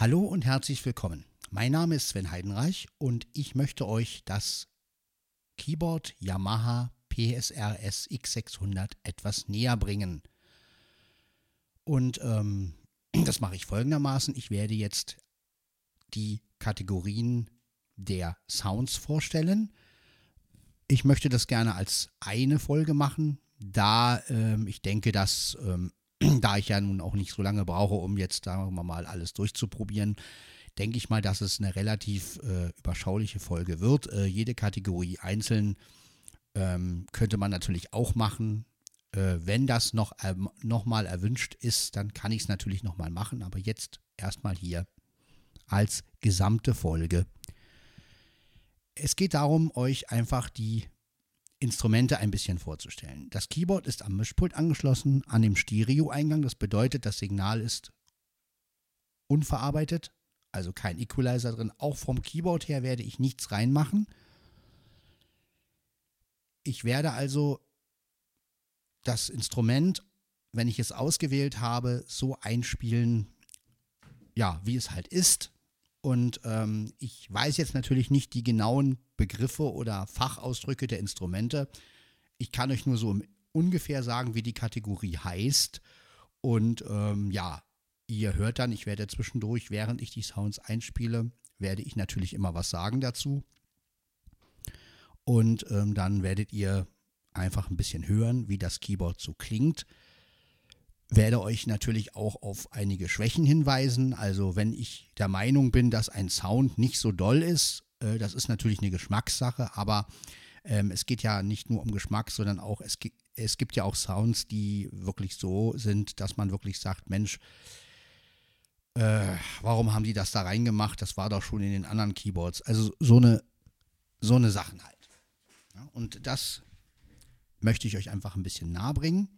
Hallo und herzlich willkommen. Mein Name ist Sven Heidenreich und ich möchte euch das Keyboard Yamaha PSRS X600 etwas näher bringen. Und ähm, das mache ich folgendermaßen. Ich werde jetzt die Kategorien der Sounds vorstellen. Ich möchte das gerne als eine Folge machen, da ähm, ich denke, dass ähm, da ich ja nun auch nicht so lange brauche, um jetzt, sagen wir mal, alles durchzuprobieren, denke ich mal, dass es eine relativ äh, überschauliche Folge wird. Äh, jede Kategorie einzeln ähm, könnte man natürlich auch machen. Äh, wenn das noch, äh, noch mal erwünscht ist, dann kann ich es natürlich noch mal machen, aber jetzt erstmal hier als gesamte Folge. Es geht darum, euch einfach die Instrumente ein bisschen vorzustellen. Das Keyboard ist am Mischpult angeschlossen an dem Stereo-Eingang. Das bedeutet, das Signal ist unverarbeitet, also kein Equalizer drin. Auch vom Keyboard her werde ich nichts reinmachen. Ich werde also das Instrument, wenn ich es ausgewählt habe, so einspielen, ja, wie es halt ist. Und ähm, ich weiß jetzt natürlich nicht die genauen Begriffe oder Fachausdrücke der Instrumente. Ich kann euch nur so ungefähr sagen, wie die Kategorie heißt. Und ähm, ja, ihr hört dann, ich werde zwischendurch, während ich die Sounds einspiele, werde ich natürlich immer was sagen dazu. Und ähm, dann werdet ihr einfach ein bisschen hören, wie das Keyboard so klingt werde euch natürlich auch auf einige Schwächen hinweisen. Also wenn ich der Meinung bin, dass ein Sound nicht so doll ist, äh, das ist natürlich eine Geschmackssache, aber ähm, es geht ja nicht nur um Geschmack, sondern auch, es, gibt ja auch Sounds, die wirklich so sind, dass man wirklich sagt, Mensch, äh, warum haben die das da reingemacht? Das war doch schon in den anderen Keyboards. Also so eine, so eine Sachen halt. Und das möchte ich euch einfach ein bisschen nahe bringen.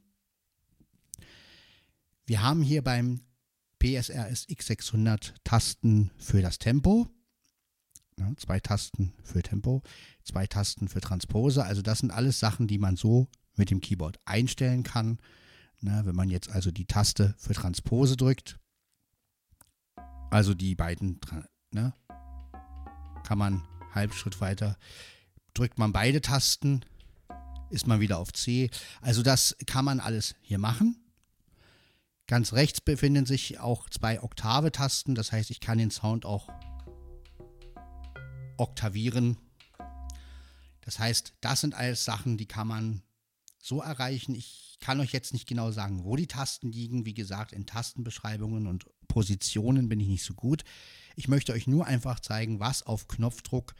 Wir haben hier beim PSRS X600 Tasten für das Tempo. Zwei Tasten für Tempo, zwei Tasten für Transpose. Also das sind alles Sachen, die man so mit dem Keyboard einstellen kann. Na, wenn man jetzt also die Taste für Transpose drückt, also die beiden, ne, kann man halb Schritt weiter, drückt man beide Tasten, ist man wieder auf C. Also das kann man alles hier machen. Ganz rechts befinden sich auch zwei Oktave-Tasten, das heißt, ich kann den Sound auch oktavieren. Das heißt, das sind alles Sachen, die kann man so erreichen. Ich kann euch jetzt nicht genau sagen, wo die Tasten liegen. Wie gesagt, in Tastenbeschreibungen und Positionen bin ich nicht so gut. Ich möchte euch nur einfach zeigen, was auf Knopfdruck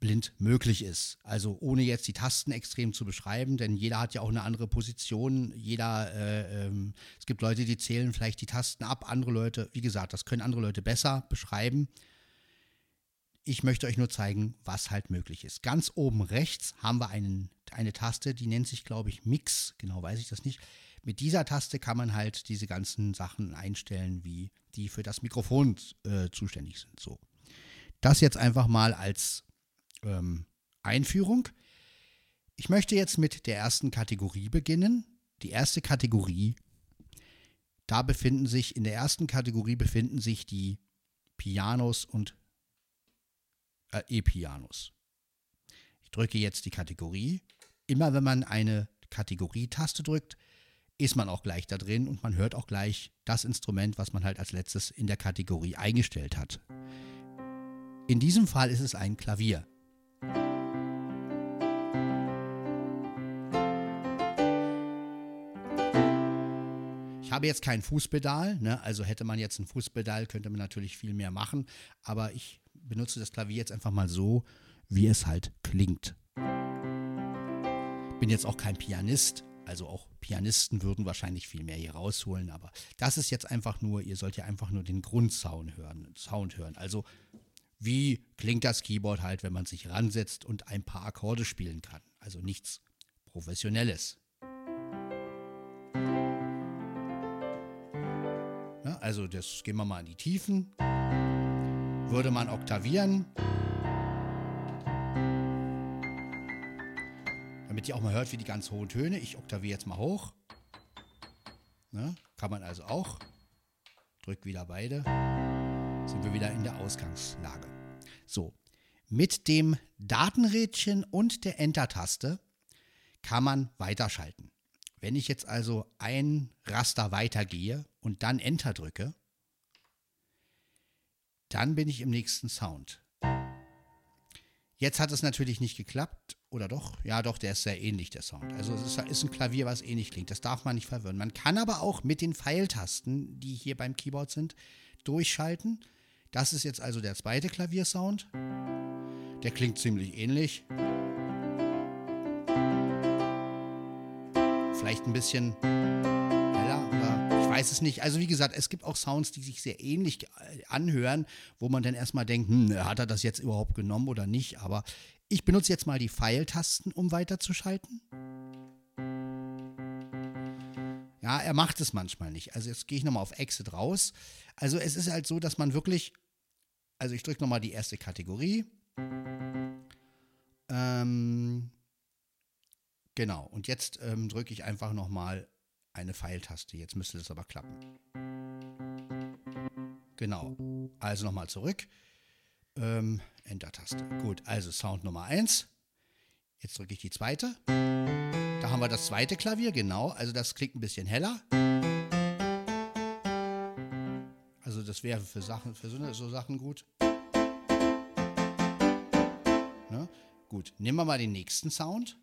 blind möglich ist. Also ohne jetzt die Tasten extrem zu beschreiben, denn jeder hat ja auch eine andere Position. Jeder, äh, ähm, es gibt Leute, die zählen vielleicht die Tasten ab, andere Leute, wie gesagt, das können andere Leute besser beschreiben. Ich möchte euch nur zeigen, was halt möglich ist. Ganz oben rechts haben wir einen, eine Taste, die nennt sich, glaube ich, Mix. Genau weiß ich das nicht. Mit dieser Taste kann man halt diese ganzen Sachen einstellen, wie die für das Mikrofon äh, zuständig sind. So. Das jetzt einfach mal als ähm, Einführung. Ich möchte jetzt mit der ersten Kategorie beginnen. Die erste Kategorie, da befinden sich, in der ersten Kategorie befinden sich die Pianos und äh, E-Pianos. Ich drücke jetzt die Kategorie. Immer wenn man eine Kategorietaste drückt, ist man auch gleich da drin und man hört auch gleich das Instrument, was man halt als letztes in der Kategorie eingestellt hat. In diesem Fall ist es ein Klavier. Habe jetzt kein Fußpedal, ne? also hätte man jetzt ein Fußpedal, könnte man natürlich viel mehr machen, aber ich benutze das Klavier jetzt einfach mal so, wie es halt klingt. Bin jetzt auch kein Pianist, also auch Pianisten würden wahrscheinlich viel mehr hier rausholen, aber das ist jetzt einfach nur, ihr sollt ja einfach nur den Grundsound hören, Sound hören. Also wie klingt das Keyboard halt, wenn man sich ransetzt und ein paar Akkorde spielen kann. Also nichts Professionelles. Also das gehen wir mal in die Tiefen. Würde man oktavieren. Damit ihr auch mal hört, wie die ganz hohen Töne. Ich oktaviere jetzt mal hoch. Ja, kann man also auch. Drück wieder beide. Sind wir wieder in der Ausgangslage. So, mit dem Datenrädchen und der Enter-Taste kann man weiterschalten. Wenn ich jetzt also ein Raster weitergehe und dann Enter drücke, dann bin ich im nächsten Sound. Jetzt hat es natürlich nicht geklappt, oder doch? Ja, doch, der ist sehr ähnlich, der Sound. Also es ist, ein Klavier, was ähnlich klingt. Das darf man nicht verwirren. Man kann aber auch mit den Pfeiltasten, die hier beim Keyboard sind, durchschalten. Das ist jetzt also der zweite Klaviersound. Der klingt ziemlich ähnlich. Vielleicht ein bisschen heller oder ich weiß es nicht. Also wie gesagt, es gibt auch Sounds, die sich sehr ähnlich anhören, wo man dann erstmal denkt, hm, hat er das jetzt überhaupt genommen oder nicht. Aber ich benutze jetzt mal die Pfeiltasten, um weiterzuschalten. Ja, er macht es manchmal nicht. Also jetzt gehe ich nochmal auf Exit raus. Also es ist halt so, dass man wirklich, also ich drücke nochmal die erste Kategorie. Ähm, genau, und jetzt ähm, drücke ich einfach nochmal eine Pfeiltaste. Jetzt müsste das aber klappen. Genau, also nochmal zurück. Ähm, Enter-Taste. Gut, also Sound Nummer 1. Jetzt drücke ich die zweite. Da haben wir das zweite Klavier, genau. Also das klingt ein bisschen heller. Also das wäre für Sachen, für so, so Sachen gut. Ne? Gut, nehmen wir mal den nächsten Sound.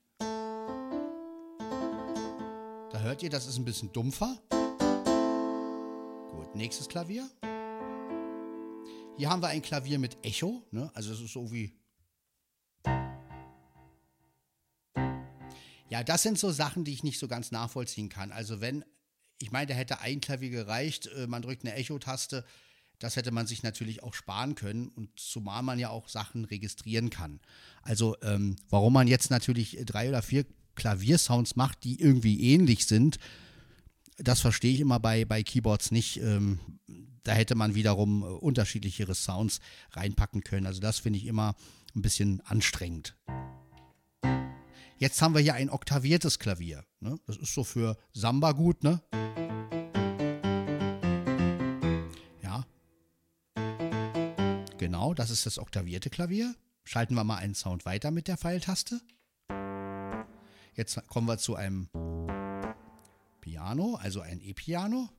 Hört ihr, das ist ein bisschen dumpfer. Gut, nächstes Klavier. Hier haben wir ein Klavier mit Echo, ne? also das ist so wie. Ja, das sind so Sachen, die ich nicht so ganz nachvollziehen kann. Also wenn, ich meine, da hätte ein Klavier gereicht, äh, man drückt eine Echo-Taste, das hätte man sich natürlich auch sparen können und zumal man ja auch Sachen registrieren kann. Also ähm, warum man jetzt natürlich drei oder vier Klaviersounds macht, die irgendwie ähnlich sind, das verstehe ich immer bei, bei Keyboards nicht. Ähm, da hätte man wiederum äh, unterschiedlichere Sounds reinpacken können. Also das finde ich immer ein bisschen anstrengend. Jetzt haben wir hier ein oktaviertes Klavier. Ne? Das ist so für Samba gut, ne? Ja. Genau, das ist das oktavierte Klavier. Schalten wir mal einen Sound weiter mit der Pfeiltaste. Jetzt kommen wir zu einem Piano, also ein E-Piano.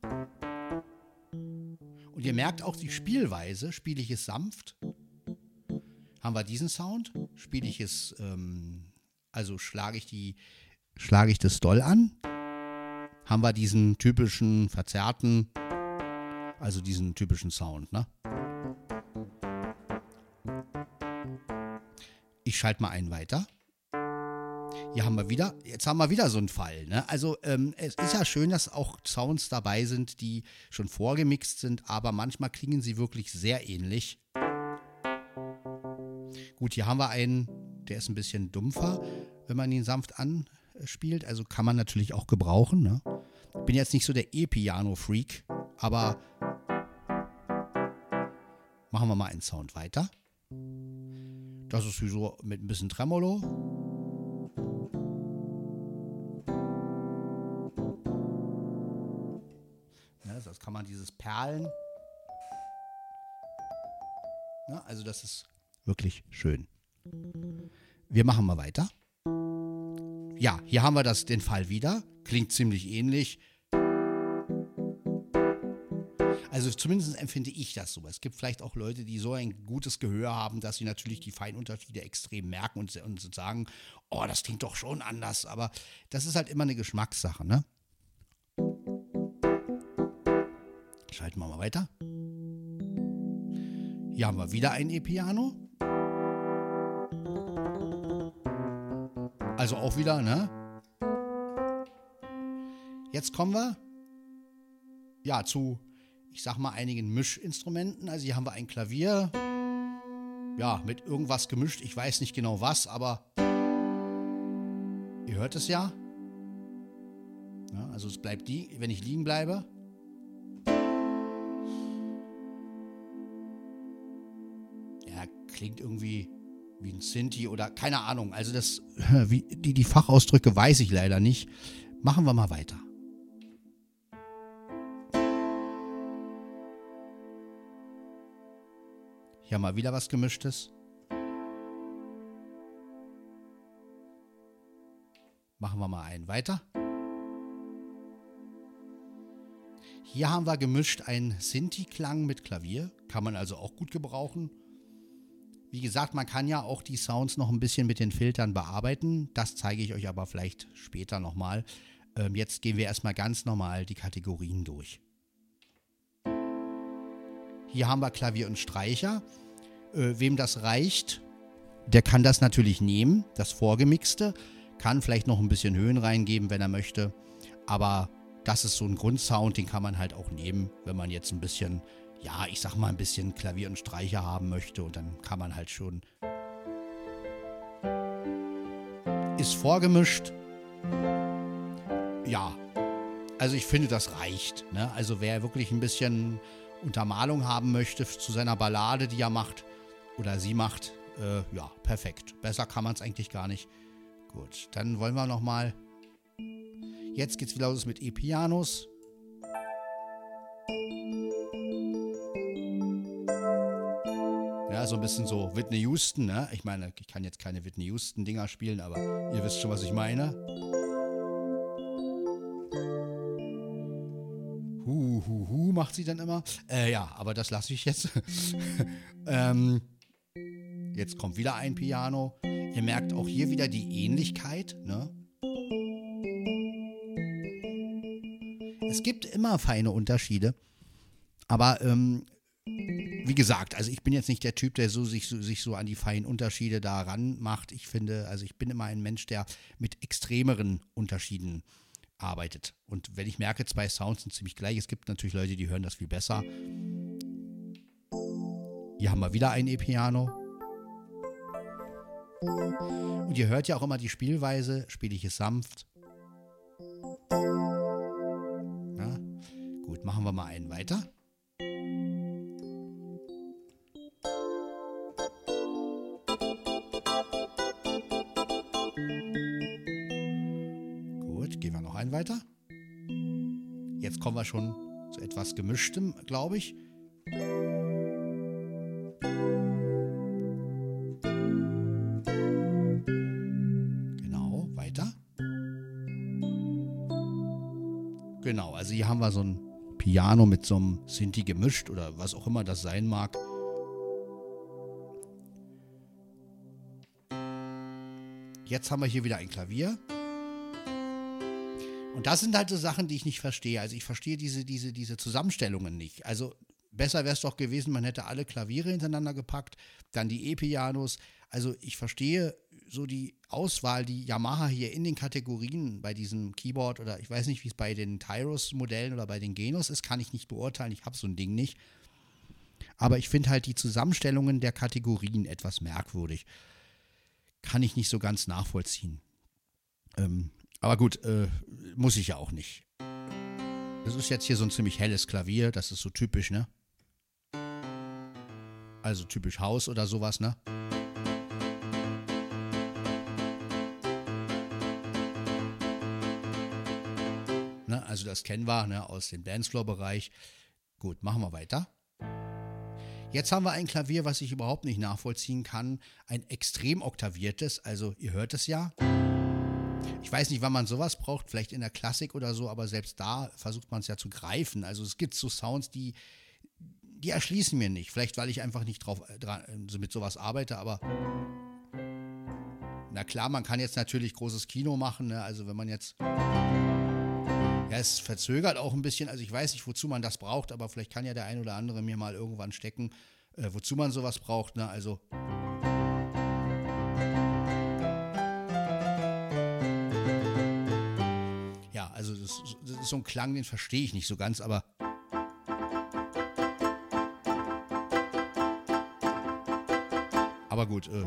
Und ihr merkt auch die Spielweise, spiele ich es sanft, haben wir diesen Sound, spiele ich es, ähm, also schlage ich die, schlage ich das doll an, haben wir diesen typischen verzerrten, also diesen typischen Sound, ne? Ich schalte mal einen weiter. Hier haben wir wieder, jetzt haben wir wieder so einen Fall. Ne? Also ähm, es ist ja schön, dass auch Sounds dabei sind, die schon vorgemixt sind, aber manchmal klingen sie wirklich sehr ähnlich. Gut, hier haben wir einen, der ist ein bisschen dumpfer, wenn man ihn sanft anspielt. Also kann man natürlich auch gebrauchen. Ne? Bin jetzt nicht so der E-Piano-Freak, aber machen wir mal einen Sound weiter. Das ist wie so mit ein bisschen Tremolo. Perlen. Ja, also das ist wirklich schön. Wir machen mal weiter. Ja, hier haben wir das, den Fall wieder. Klingt ziemlich ähnlich. Also zumindest empfinde ich das so. Es gibt vielleicht auch Leute, die so ein gutes Gehör haben, dass sie natürlich die Feinunterschiede extrem merken und, und sagen, oh, das klingt doch schon anders. Aber das ist halt immer eine Geschmackssache, ne? Schalten wir mal weiter. Hier haben wir wieder ein E-Piano. Also auch wieder, ne? Jetzt kommen wir ja zu, ich sag mal, einigen Mischinstrumenten. Also hier haben wir ein Klavier. Ja, mit irgendwas gemischt. Ich weiß nicht genau was, aber ihr hört es ja. ja also es bleibt die, wenn ich liegen bleibe. Klingt irgendwie wie ein Sinti oder keine Ahnung. Also das, wie, die, die Fachausdrücke weiß ich leider nicht. Machen wir mal weiter. Hier wir wieder was Gemischtes. Machen wir mal einen weiter. Hier haben wir gemischt einen Sinti-Klang mit Klavier. Kann man also auch gut gebrauchen. Wie gesagt, man kann ja auch die Sounds noch ein bisschen mit den Filtern bearbeiten. Das zeige ich euch aber vielleicht später nochmal. Ähm, jetzt gehen wir erstmal ganz normal die Kategorien durch. Hier haben wir Klavier und Streicher. Äh, wem das reicht, der kann das natürlich nehmen, das Vorgemixte. Kann vielleicht noch ein bisschen Höhen reingeben, wenn er möchte. Aber das ist so ein Grundsound, den kann man halt auch nehmen, wenn man jetzt ein bisschen, ja, ich sag mal ein bisschen Klavier und Streicher haben möchte. Und dann kann man halt schon. Ist vorgemischt. Ja. Also ich finde, das reicht. Ne? Also wer wirklich ein bisschen Untermalung haben möchte zu seiner Ballade, die er macht oder sie macht, äh, ja, perfekt. Besser kann man es eigentlich gar nicht. Gut, dann wollen wir noch mal. Jetzt geht's wieder los mit E-Pianos. Ja, so ein bisschen so Whitney Houston, ne? Ich meine, ich kann jetzt keine Whitney Houston-Dinger spielen, aber ihr wisst schon, was ich meine. Hu, hu, hu, macht sie dann immer. Äh, ja, aber das lasse ich jetzt. ähm, jetzt kommt wieder ein Piano. Ihr merkt auch hier wieder die Ähnlichkeit. Ne? Es gibt immer feine Unterschiede. Aber ähm, wie gesagt, also ich bin jetzt nicht der Typ, der so sich, so, sich so an die feinen Unterschiede daran macht. Ich finde, also ich bin immer ein Mensch, der mit extremeren Unterschieden arbeitet. Und wenn ich merke, zwei Sounds sind ziemlich gleich, es gibt natürlich Leute, die hören das viel besser. Hier haben wir wieder ein E-Piano. Und ihr hört ja auch immer die Spielweise, spiele ich es sanft. Ja, gut, machen wir mal einen weiter. Einen weiter. Jetzt kommen wir schon zu etwas gemischtem, glaube ich. Genau, also hier haben wir so ein Piano mit so einem Sinti gemischt oder was auch immer das sein mag. Jetzt haben wir hier wieder ein Klavier. Und das sind halt so Sachen, die ich nicht verstehe. Also ich verstehe diese, diese, diese Zusammenstellungen nicht. Also besser wäre es doch gewesen, man hätte alle Klaviere hintereinander gepackt, dann die E-Pianos. Also ich verstehe so die Auswahl, die Yamaha hier in den Kategorien bei diesem Keyboard oder ich weiß nicht, wie es bei den Tyros-Modellen oder bei den Genos ist, kann ich nicht beurteilen. Ich habe so ein Ding nicht. Aber ich finde halt die Zusammenstellungen der Kategorien etwas merkwürdig. Kann ich nicht so ganz nachvollziehen. Ähm, aber gut, äh, muss ich ja auch nicht. Das ist jetzt hier so ein ziemlich helles Klavier, das ist so typisch, ne? Also typisch Haus oder sowas, ne? Ne? Also das kennen wir ne, aus dem Dancefloor-Bereich. Gut, machen wir weiter. Jetzt haben wir ein Klavier, was ich überhaupt nicht nachvollziehen kann. Ein extrem oktaviertes, also ihr hört es ja. Ich weiß nicht, wann man sowas braucht, vielleicht in der Klassik oder so, aber selbst da versucht man es ja zu greifen. Also es gibt so Sounds, die, die erschließen mir nicht. Vielleicht, weil ich einfach nicht drauf, äh, dran, so mit sowas arbeite, aber na klar, man kann jetzt natürlich großes Kino machen. Ne? Also wenn man jetzt ja, es verzögert auch ein bisschen. Also ich weiß nicht, wozu man das braucht, aber vielleicht kann ja der ein oder andere mir mal irgendwann stecken, äh, wozu man sowas braucht. Ne? Also. Ist so ein Klang, den verstehe ich nicht so ganz, aber. Aber gut, äh,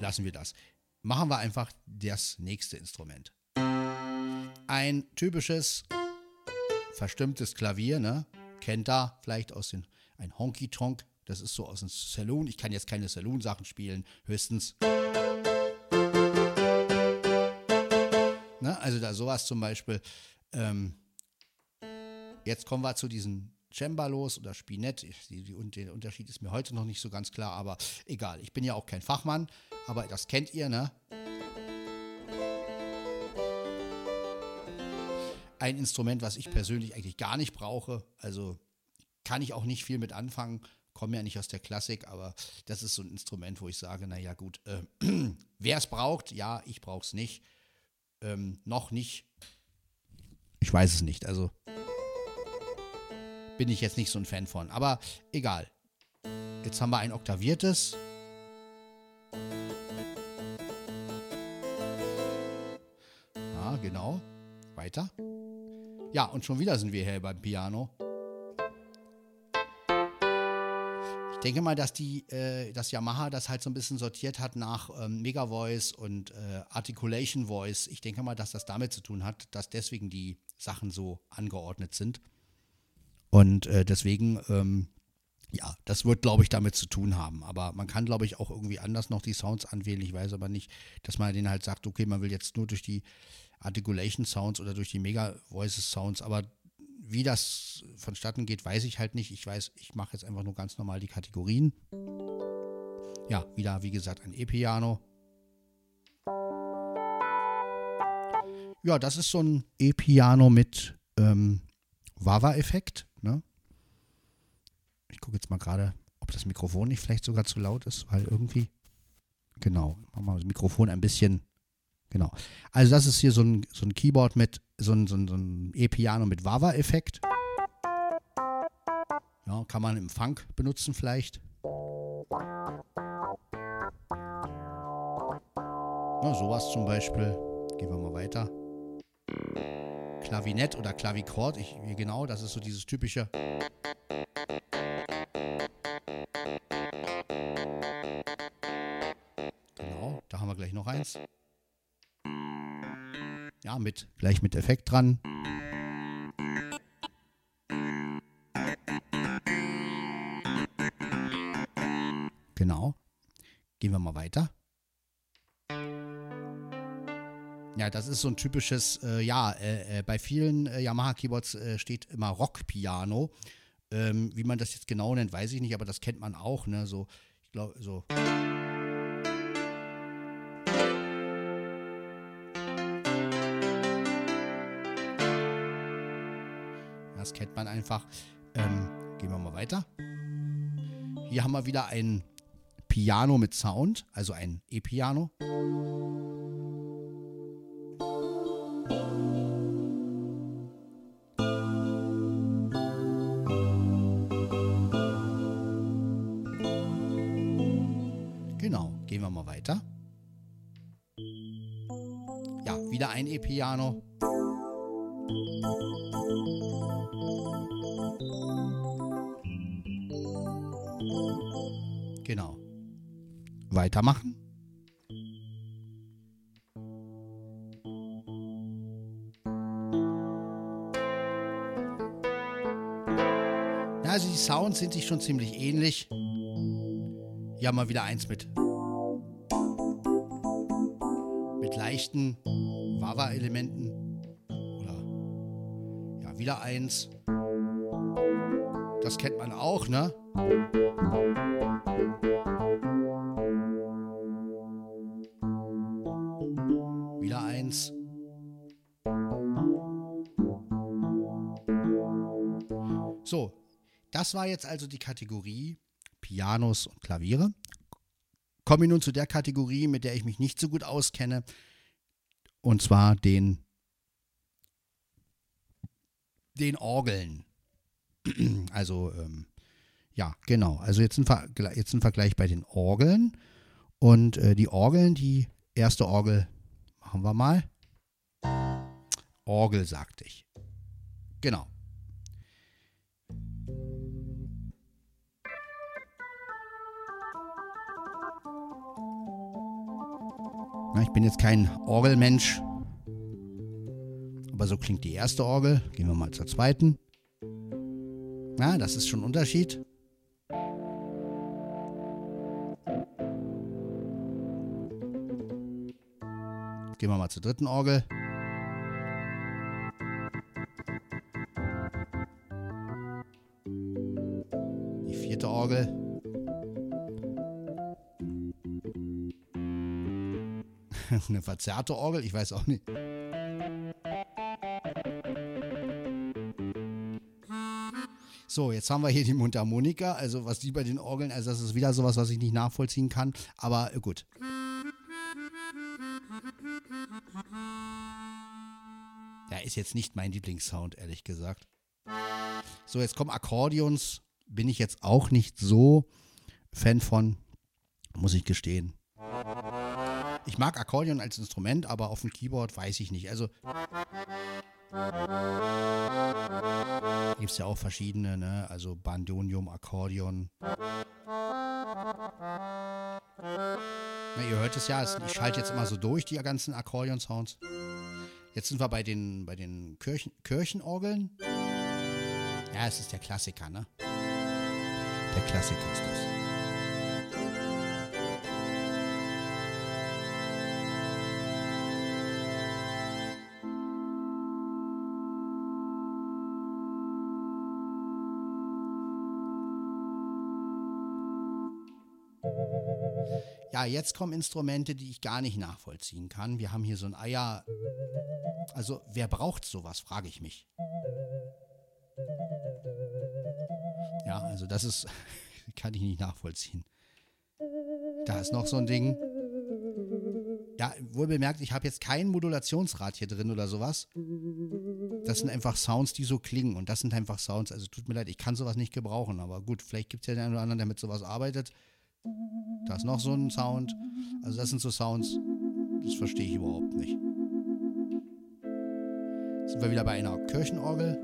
lassen wir das. Machen wir einfach das nächste Instrument ein typisches verstimmtes Klavier, ne? Kennt da vielleicht aus den ein Honky Tonk, das ist so aus dem Saloon. Ich kann jetzt keine Saloon-Sachen spielen, höchstens. Ne? Also da sowas zum Beispiel. Ähm, jetzt kommen wir zu diesen Cembalos oder Spinett. Die, der Unterschied ist mir heute noch nicht so ganz klar, aber egal. Ich bin ja auch kein Fachmann, aber das kennt ihr, ne? Ein Instrument, was ich persönlich eigentlich gar nicht brauche. Also kann ich auch nicht viel mit anfangen. Komme ja nicht aus der Klassik, aber das ist so ein Instrument, wo ich sage, naja gut, äh, wer es braucht, ja, ich brauche es nicht. Ähm, noch nicht. Ich weiß es nicht. Also bin ich jetzt nicht so ein Fan von. Aber egal. Jetzt haben wir ein oktaviertes. Ja, genau. Weiter. Ja, und schon wieder sind wir hier beim Piano. Ich denke mal, dass die, äh, dass Yamaha das halt so ein bisschen sortiert hat nach ähm, Mega Voice und äh, Articulation Voice. Ich denke mal, dass das damit zu tun hat, dass deswegen die Sachen so angeordnet sind. Und äh, deswegen, ähm, ja, das wird, glaube ich, damit zu tun haben. Aber man kann, glaube ich, auch irgendwie anders noch die Sounds anwählen. Ich weiß aber nicht, dass man denen halt sagt, okay, man will jetzt nur durch die Articulation Sounds oder durch die Mega Voices Sounds. Aber wie das vonstatten geht, weiß ich halt nicht. Ich weiß, ich mache jetzt einfach nur ganz normal die Kategorien. Ja, wieder, wie gesagt, ein E-Piano. Ja, das ist so ein E-Piano mit ähm, Wawa-Effekt. Ne? Ich gucke jetzt mal gerade, ob das Mikrofon nicht vielleicht sogar zu laut ist, weil irgendwie. Genau, machen wir das Mikrofon ein bisschen. Genau. Also, das ist hier so ein, so ein Keyboard mit so ein, so ein, so ein E-Piano mit Wawa-Effekt. Ja, kann man im Funk benutzen vielleicht. Ja, sowas zum Beispiel. Gehen wir mal weiter. Klavinett oder Klavichord, ich, genau, das ist so dieses typische. Genau, da haben wir gleich noch eins. Ja, mit, gleich mit Effekt dran. Das ist so ein typisches, äh, ja, äh, äh bei vielen äh, Yamaha-Keyboards äh, steht immer Rock-Piano. Ähm, wie man das jetzt genau nennt, weiß ich nicht, aber das kennt man auch, ne? So, ich glaube, so. Das kennt man einfach. Ähm, gehen wir mal weiter. Hier haben wir wieder ein Piano mit Sound, also ein E-Piano. E-Piano. Sounds sind sich schon ziemlich ähnlich. Haben wir wieder eins mit mit leichten Wawa-Elementen. Oder ja, wieder eins. Das kennt man auch, ne? Das war jetzt also die Kategorie Pianos und Klaviere. Kommen wir nun zu der Kategorie, mit der ich mich nicht so gut auskenne. Und zwar den, den Orgeln. Also, ähm, ja, genau. Also jetzt ein, jetzt ein Vergleich bei den Orgeln. Und äh, die Orgeln, die erste Orgel machen wir mal. Orgel, sagte ich. Genau. Ich bin jetzt kein Orgelmensch, aber so klingt die erste Orgel. Gehen wir mal zur zweiten. Na, das ist schon ein Unterschied. Gehen wir mal zur dritten Orgel. verzerrte Orgel. Eine verzerrte Orgel, ich weiß auch nicht. So, jetzt haben wir hier die Mundharmonika, also was die bei den Orgeln, also das ist wieder sowas, was ich nicht nachvollziehen kann, aber äh, gut. Ja, ist jetzt nicht mein Lieblingssound, ehrlich gesagt. So, jetzt kommen Akkordeons. Bin ich jetzt auch nicht so Fan von, muss ich gestehen. Ich mag Akkordeon als Instrument, aber auf dem Keyboard weiß ich nicht. Also gibt es ja auch verschiedene, ne? Also Bandonium, Akkordeon. Na, ihr hört es ja, ich schalte jetzt immer so durch, die ganzen Akkordeon-Sounds. Jetzt sind wir bei den, bei den Kirchen, Kirchenorgeln. Ja, es ist der Klassiker, ne? Der Klassiker ist das. Ja, jetzt kommen Instrumente, die ich gar nicht nachvollziehen kann. Wir haben hier so ein Eier. Also, wer braucht sowas, frage ich mich. Ja, also das ist, kann ich nicht nachvollziehen. Da ist noch so ein Ding. Ja, wohl bemerkt, ich habe jetzt kein Modulationsrad hier drin oder sowas. Das sind einfach Sounds, die so klingen. Und das sind einfach Sounds. Also tut mir leid, ich kann sowas nicht gebrauchen. Aber gut, vielleicht gibt es ja den einen oder anderen, der mit sowas arbeitet. Da ist noch so ein Sound. Also das sind so Sounds, das verstehe ich überhaupt nicht. Sind wir wieder bei einer Kirchenorgel.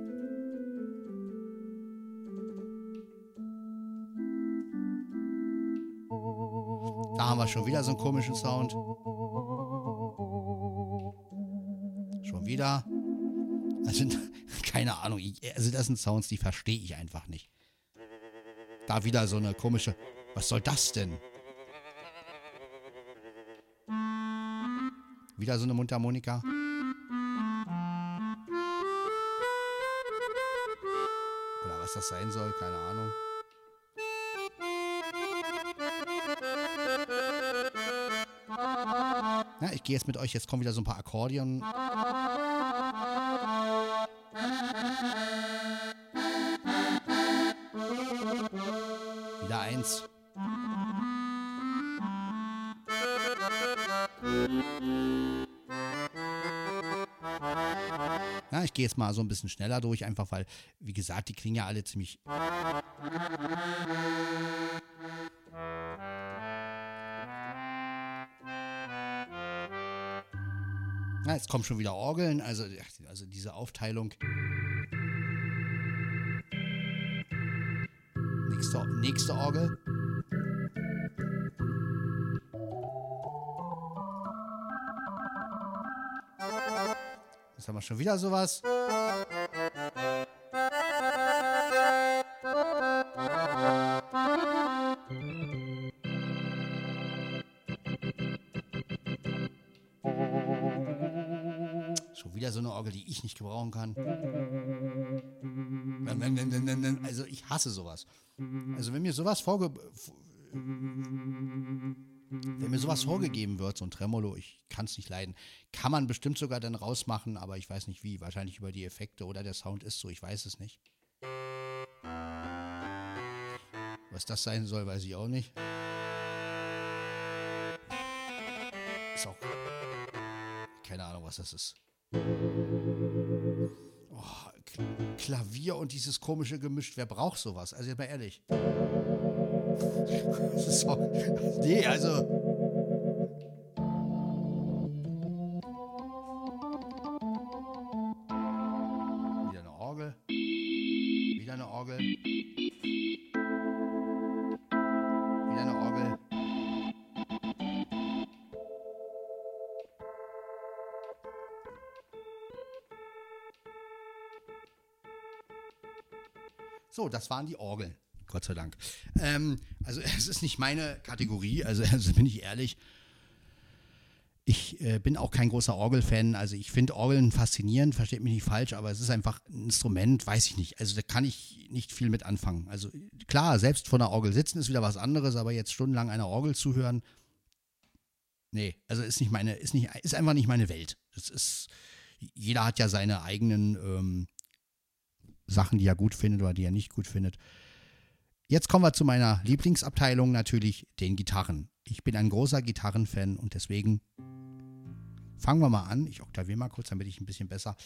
Da haben wir schon wieder so einen komischen Sound. Schon wieder. Also, keine Ahnung. also, das sind Sounds, die verstehe ich einfach nicht. Da wieder so eine komische. Was soll das denn? Wieder so eine Mundharmonika. Oder was das sein soll, keine Ahnung. Ja, ich gehe jetzt mit euch, jetzt kommen wieder so ein paar Akkordeon. Gehe jetzt mal so ein bisschen schneller durch, einfach weil, wie gesagt, die klingen ja alle ziemlich. Ja, jetzt kommen schon wieder Orgeln, also, also diese Aufteilung. Nächste, nächste Orgel. Wir schon wieder sowas. Schon wieder so eine Orgel, die ich nicht gebrauchen kann. Also ich hasse sowas. Also wenn mir sowas vorge sowas vorgegeben wird, so ein Tremolo, ich kann es nicht leiden. Kann man bestimmt sogar dann rausmachen, aber ich weiß nicht wie. Wahrscheinlich über die Effekte oder der Sound ist so, ich weiß es nicht. Was das sein soll, weiß ich auch nicht. Ist auch. Keine Ahnung, was das ist. Oh, Klavier und dieses komische gemischt. Wer braucht sowas? Also, jetzt mal ehrlich. Das ist so, nee, also. Das waren die Orgeln. Gott sei Dank. Ähm, also es ist nicht meine Kategorie, also, also bin ich ehrlich. ich äh, bin auch kein großer Orgelfan. Also ich finde Orgeln faszinierend, versteht mich nicht falsch, aber es ist einfach ein Instrument, weiß ich nicht. Also da kann ich nicht viel mit anfangen. Also klar, selbst vor einer Orgel sitzen ist wieder was anderes, aber jetzt stundenlang einer Orgel zuhören, nee, also ist nicht meine, ist nicht, ist einfach nicht meine Welt. Das ist, jeder hat ja seine eigenen ähm, Sachen, die er gut findet oder die er nicht gut findet. Jetzt kommen wir zu meiner Lieblingsabteilung, natürlich den Gitarren. Ich bin ein großer Gitarrenfan und deswegen fangen wir mal an. Ich oktaviere mal kurz, damit ich ein bisschen besser.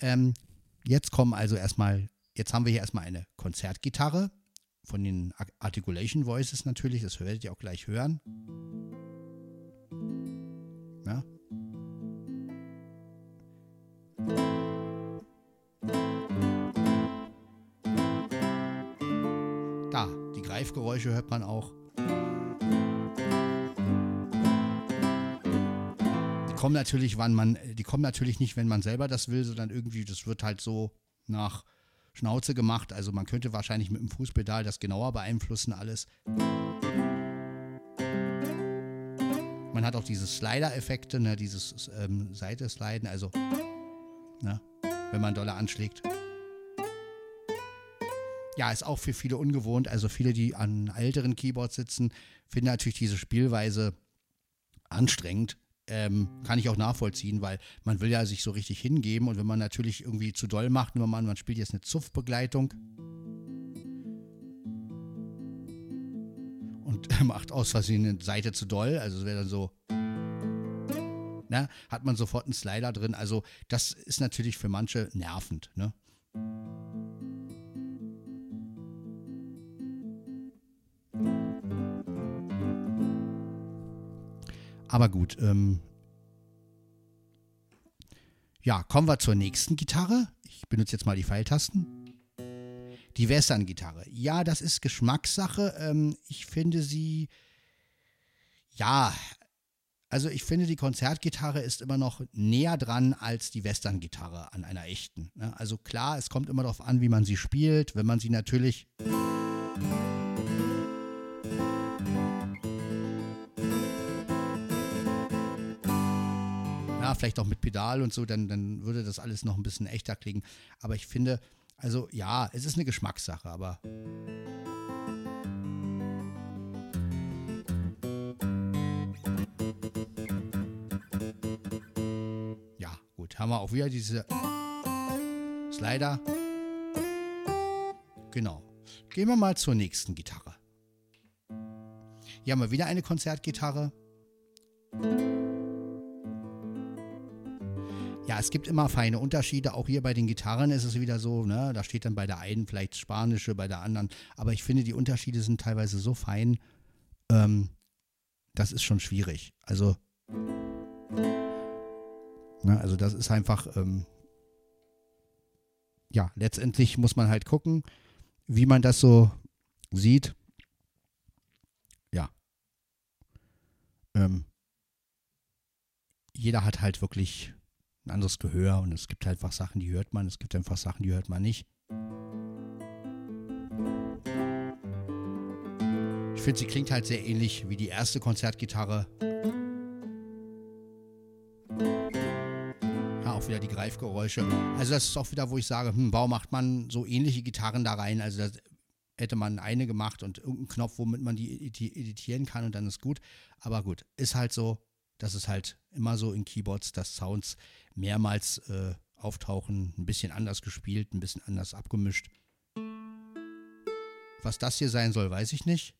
Ähm, jetzt kommen also erstmal, jetzt haben wir hier erstmal eine Konzertgitarre von den Articulation Voices natürlich, das werdet ihr auch gleich hören. Ja. Die Greifgeräusche hört man auch. kommen natürlich, wann man, die kommen natürlich nicht, wenn man selber das will, sondern irgendwie, das wird halt so nach Schnauze gemacht. Also man könnte wahrscheinlich mit dem Fußpedal das genauer beeinflussen, alles. Man hat auch diese Slider-Effekte, ne, dieses ähm, Seite-Sliden, also ne, wenn man doller anschlägt. Ja, ist auch für viele ungewohnt. Also viele, die an älteren Keyboards sitzen, finden natürlich diese Spielweise anstrengend. Ähm, kann ich auch nachvollziehen, weil man will ja sich so richtig hingeben und wenn man natürlich irgendwie zu doll macht, nehmen wir man spielt jetzt eine Zuffbegleitung und macht aus Versehen eine Seite zu doll, also es wäre dann so, ne, hat man sofort einen Slider drin, also das ist natürlich für manche nervend, ne. Aber gut, ähm, ja, kommen wir zur nächsten Gitarre. Ich benutze jetzt mal die Pfeiltasten. Die Western-Gitarre. Ja, das ist Geschmackssache. Ähm, ich finde sie, ja, also ich finde die Konzertgitarre ist immer noch näher dran als die Western-Gitarre an einer echten. Ne? Also klar, es kommt immer darauf an, wie man sie spielt. Wenn man sie natürlich vielleicht auch mit Pedal und so, dann, dann würde das alles noch ein bisschen echter klingen. Aber ich finde, also ja, es ist eine Geschmackssache, aber. Ja, gut, haben wir auch wieder diese Slider. Genau. Gehen wir mal zur nächsten Gitarre. Hier haben wir wieder eine Konzertgitarre. Es gibt immer feine Unterschiede. Auch hier bei den Gitarren ist es wieder so, ne? Da steht dann bei der einen vielleicht spanische, bei der anderen. Aber ich finde, die Unterschiede sind teilweise so fein, ähm, das ist schon schwierig. Also, ne, also das ist einfach, ähm, ja, letztendlich muss man halt gucken, wie man das so sieht. Ja. Ähm, jeder hat halt wirklich ein anderes Gehör und es gibt halt einfach Sachen, die hört man, es gibt einfach Sachen, die hört man nicht. Ich finde, sie klingt halt sehr ähnlich wie die erste Konzertgitarre. Ja, auch wieder die Greifgeräusche. Also das ist auch wieder, wo ich sage, hm, warum macht man so ähnliche Gitarren da rein? Also das hätte man eine gemacht und irgendeinen Knopf, womit man die editieren kann und dann ist gut. Aber gut, ist halt so, das ist halt immer so in Keyboards, dass Sounds mehrmals äh, auftauchen, ein bisschen anders gespielt, ein bisschen anders abgemischt. Was das hier sein soll, weiß ich nicht.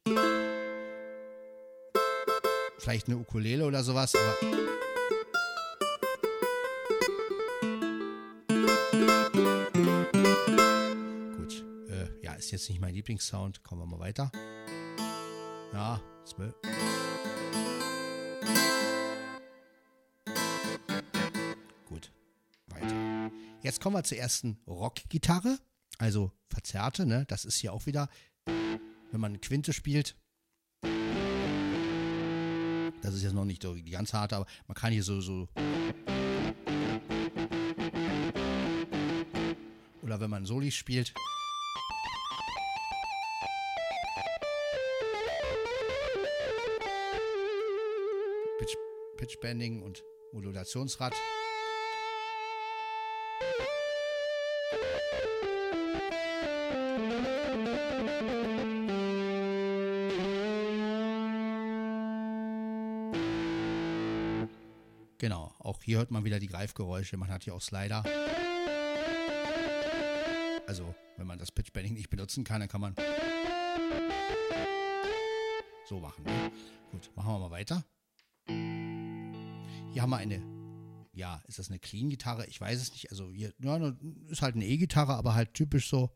Vielleicht eine Ukulele oder sowas, aber. Gut, äh, ja, ist jetzt nicht mein Lieblingssound. Kommen wir mal weiter. Ja, zwölf. Jetzt kommen wir zur ersten Rockgitarre, also verzerrte, ne? Das ist hier auch wieder, wenn man eine Quinte spielt. Das ist jetzt noch nicht die ganz harte, aber man kann hier so, so oder wenn man Soli spielt. Pitch Bending und Modulationsrad. Hier hört man wieder die Greifgeräusche. Man hat hier auch Slider. Also, wenn man das Pitch Bending nicht benutzen kann, dann kann man so machen. Ne? Gut, machen wir mal weiter. Hier haben wir eine, ja, ist das eine Clean-Gitarre? Ich weiß es nicht. Also hier, ja, ist halt eine E-Gitarre, aber halt typisch so.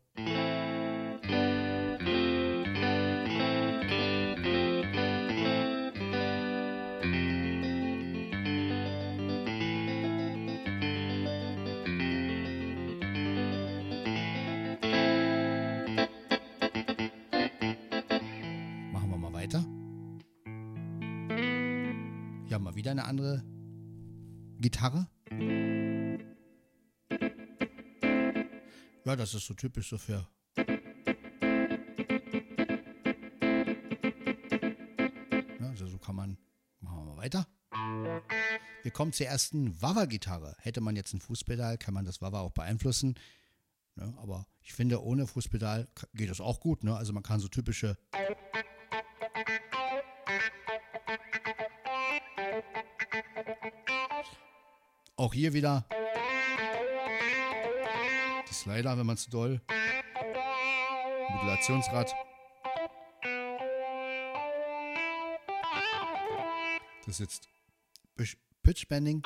Das ist so typisch so für. Also so kann man. Machen wir mal weiter. Wir kommen zur ersten Wawa-Gitarre. Hätte man jetzt ein Fußpedal, kann man das Wawa auch beeinflussen. Ne, aber ich finde, ohne Fußpedal geht das auch gut. Ne? Also man kann so typische Auch hier wieder Slider, wenn man es doll. Modulationsrad. Das ist jetzt Pitch Bending.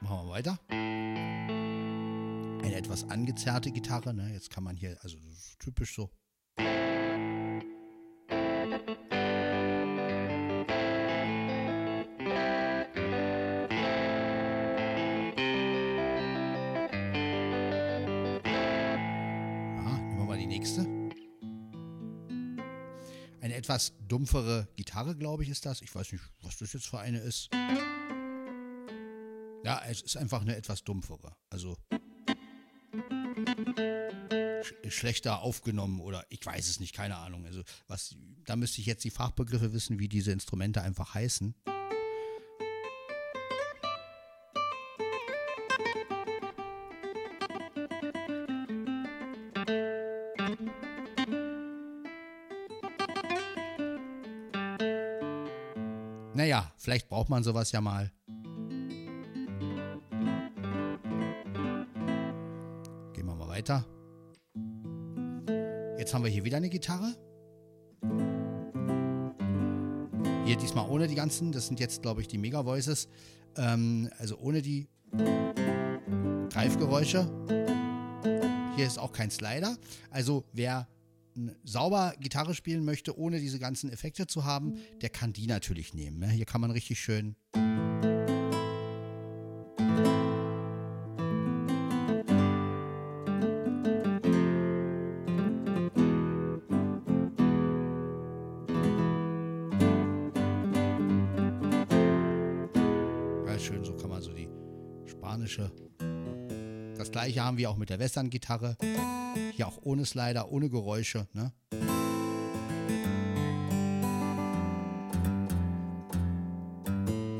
Machen wir weiter. Eine etwas angezerrte Gitarre. Ne? Jetzt kann man hier, also typisch so dumpfere Gitarre, glaube ich, ist das. Ich weiß nicht, was das jetzt für eine ist. Ja, es ist einfach eine etwas dumpfere. Also sch schlechter aufgenommen oder ich weiß es nicht, keine Ahnung. Also was, da müsste ich jetzt die Fachbegriffe wissen, wie diese Instrumente einfach heißen. Vielleicht braucht man sowas ja mal. Gehen wir mal weiter. Jetzt haben wir hier wieder eine Gitarre. Hier diesmal ohne die ganzen, das sind jetzt, glaube ich, die Mega Voices. Ähm, also ohne die Greifgeräusche. Hier ist auch kein Slider. Also wer sauber Gitarre spielen möchte, ohne diese ganzen Effekte zu haben, der kann die natürlich nehmen. Ne? Hier kann man richtig schön. Ja, schön, so kann man so die spanische. Das gleiche haben wir auch mit der Western-Gitarre. Hier auch ohne Slider, ohne Geräusche. Ne?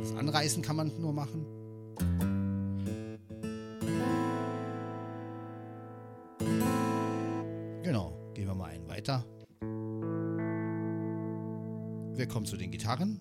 Das Anreißen kann man nur machen. Genau, gehen wir mal einen weiter. Wir kommen zu den Gitarren.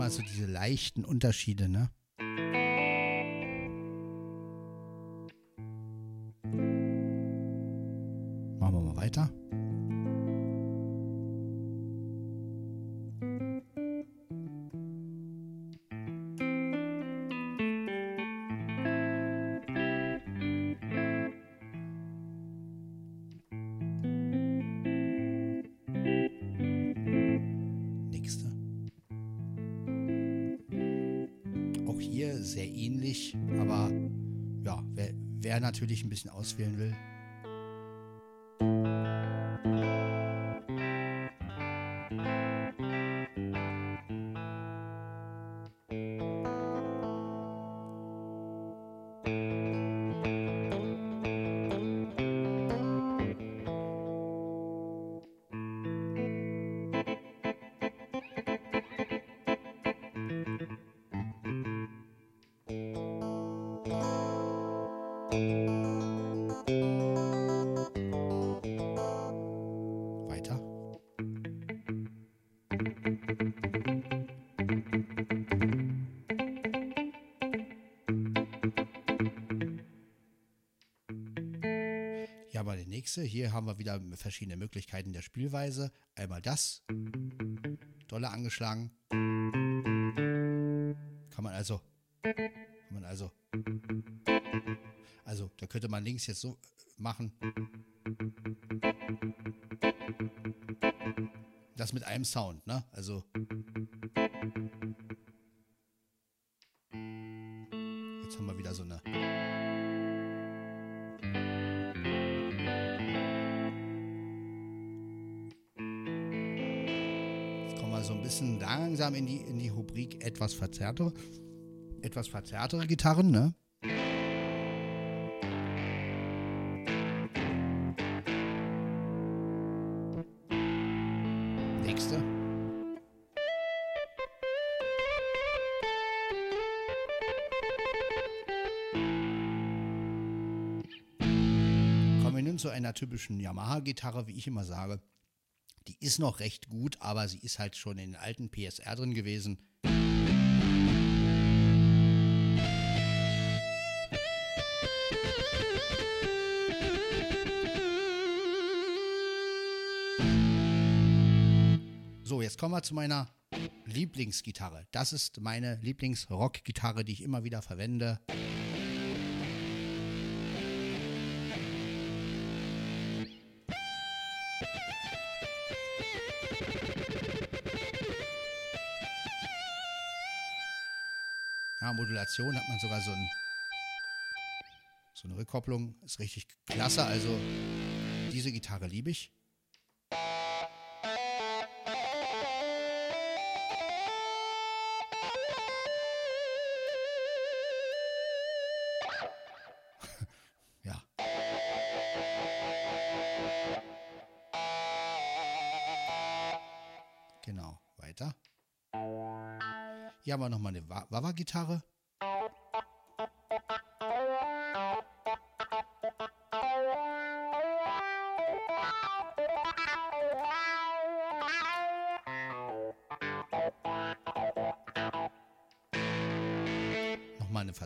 Immer so diese leichten Unterschiede, ne? Natürlich ein bisschen auswählen will. Nächste. Hier haben wir wieder verschiedene Möglichkeiten der Spielweise. Einmal das. Dolle angeschlagen. Kann man also. Kann man also. Also, da könnte man links jetzt so machen. Das mit einem Sound, ne? Also. Langsam in die, in die Rubrik etwas verzerrtere. Etwas verzerrtere Gitarren, ne? Nächste. Kommen wir nun zu einer typischen Yamaha-Gitarre, wie ich immer sage. Ist noch recht gut, aber sie ist halt schon in den alten PSR drin gewesen. So, jetzt kommen wir zu meiner Lieblingsgitarre. Das ist meine Lieblings-Rock-Gitarre, die ich immer wieder verwende. Modulation hat man sogar so, ein, so eine Rückkopplung. Ist richtig klasse. Also diese Gitarre liebe ich. ja. Genau, weiter. Hier haben wir nochmal eine Wa- Wawa-Gitarre.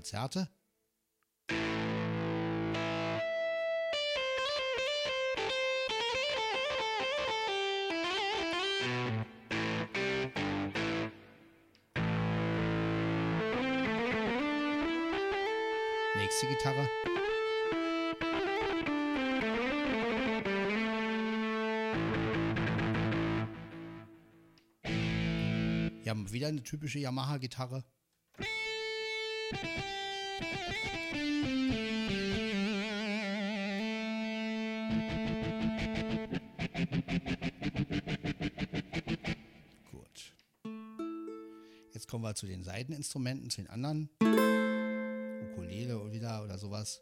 Verzerrte. Nächste Gitarre. Wir haben wieder eine typische Yamaha-Gitarre. Zu den Seiteninstrumenten, zu den anderen. Ukulele wieder oder sowas.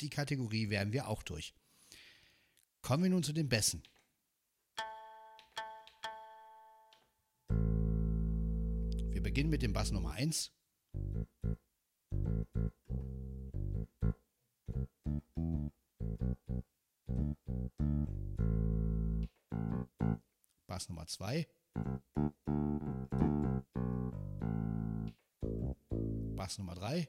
Die Kategorie wären wir auch durch. Kommen wir nun zu den Bässen. Wir beginnen mit dem Bass Nummer 1. Bass Nummer 2. Bass Nummer 3.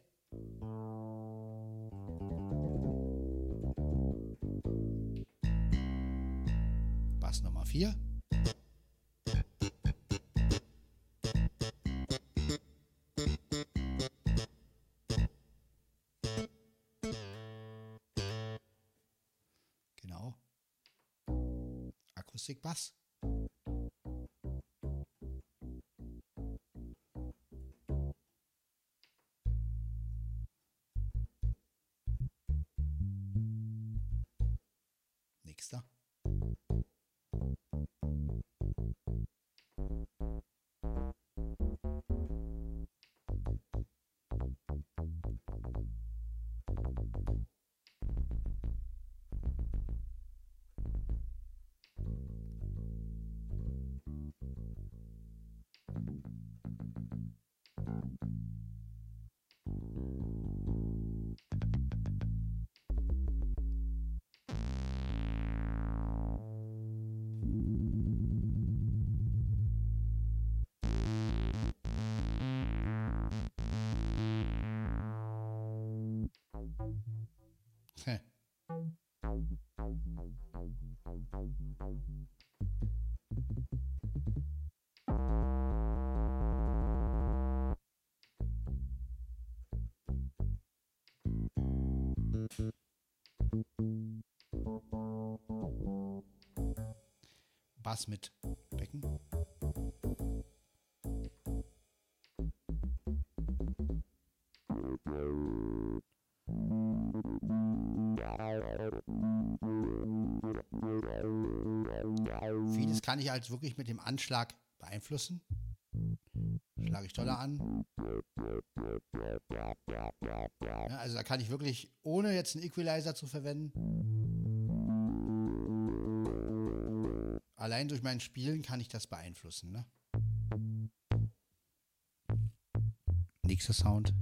Bass mit Becken. Vieles kann ich halt wirklich mit dem Anschlag beeinflussen. Schlage ich toller an. Ja, also da kann ich wirklich, ohne jetzt einen Equalizer zu verwenden, allein durch mein Spielen kann ich das beeinflussen. Ne? Nächster Sound.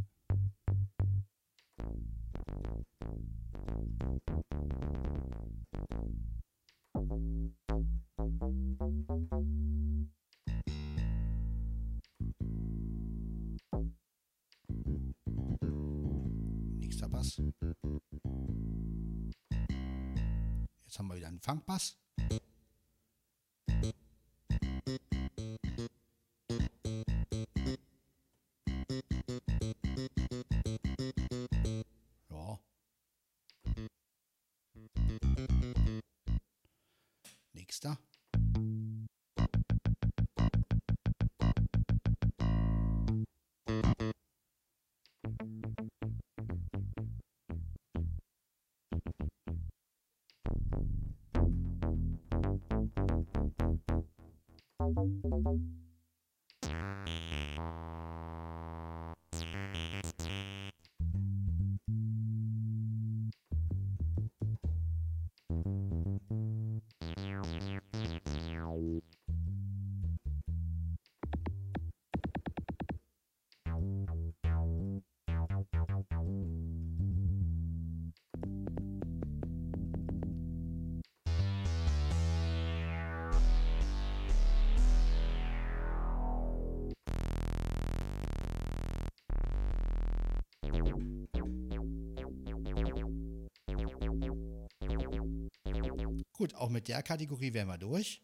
Der Kategorie wären wir durch.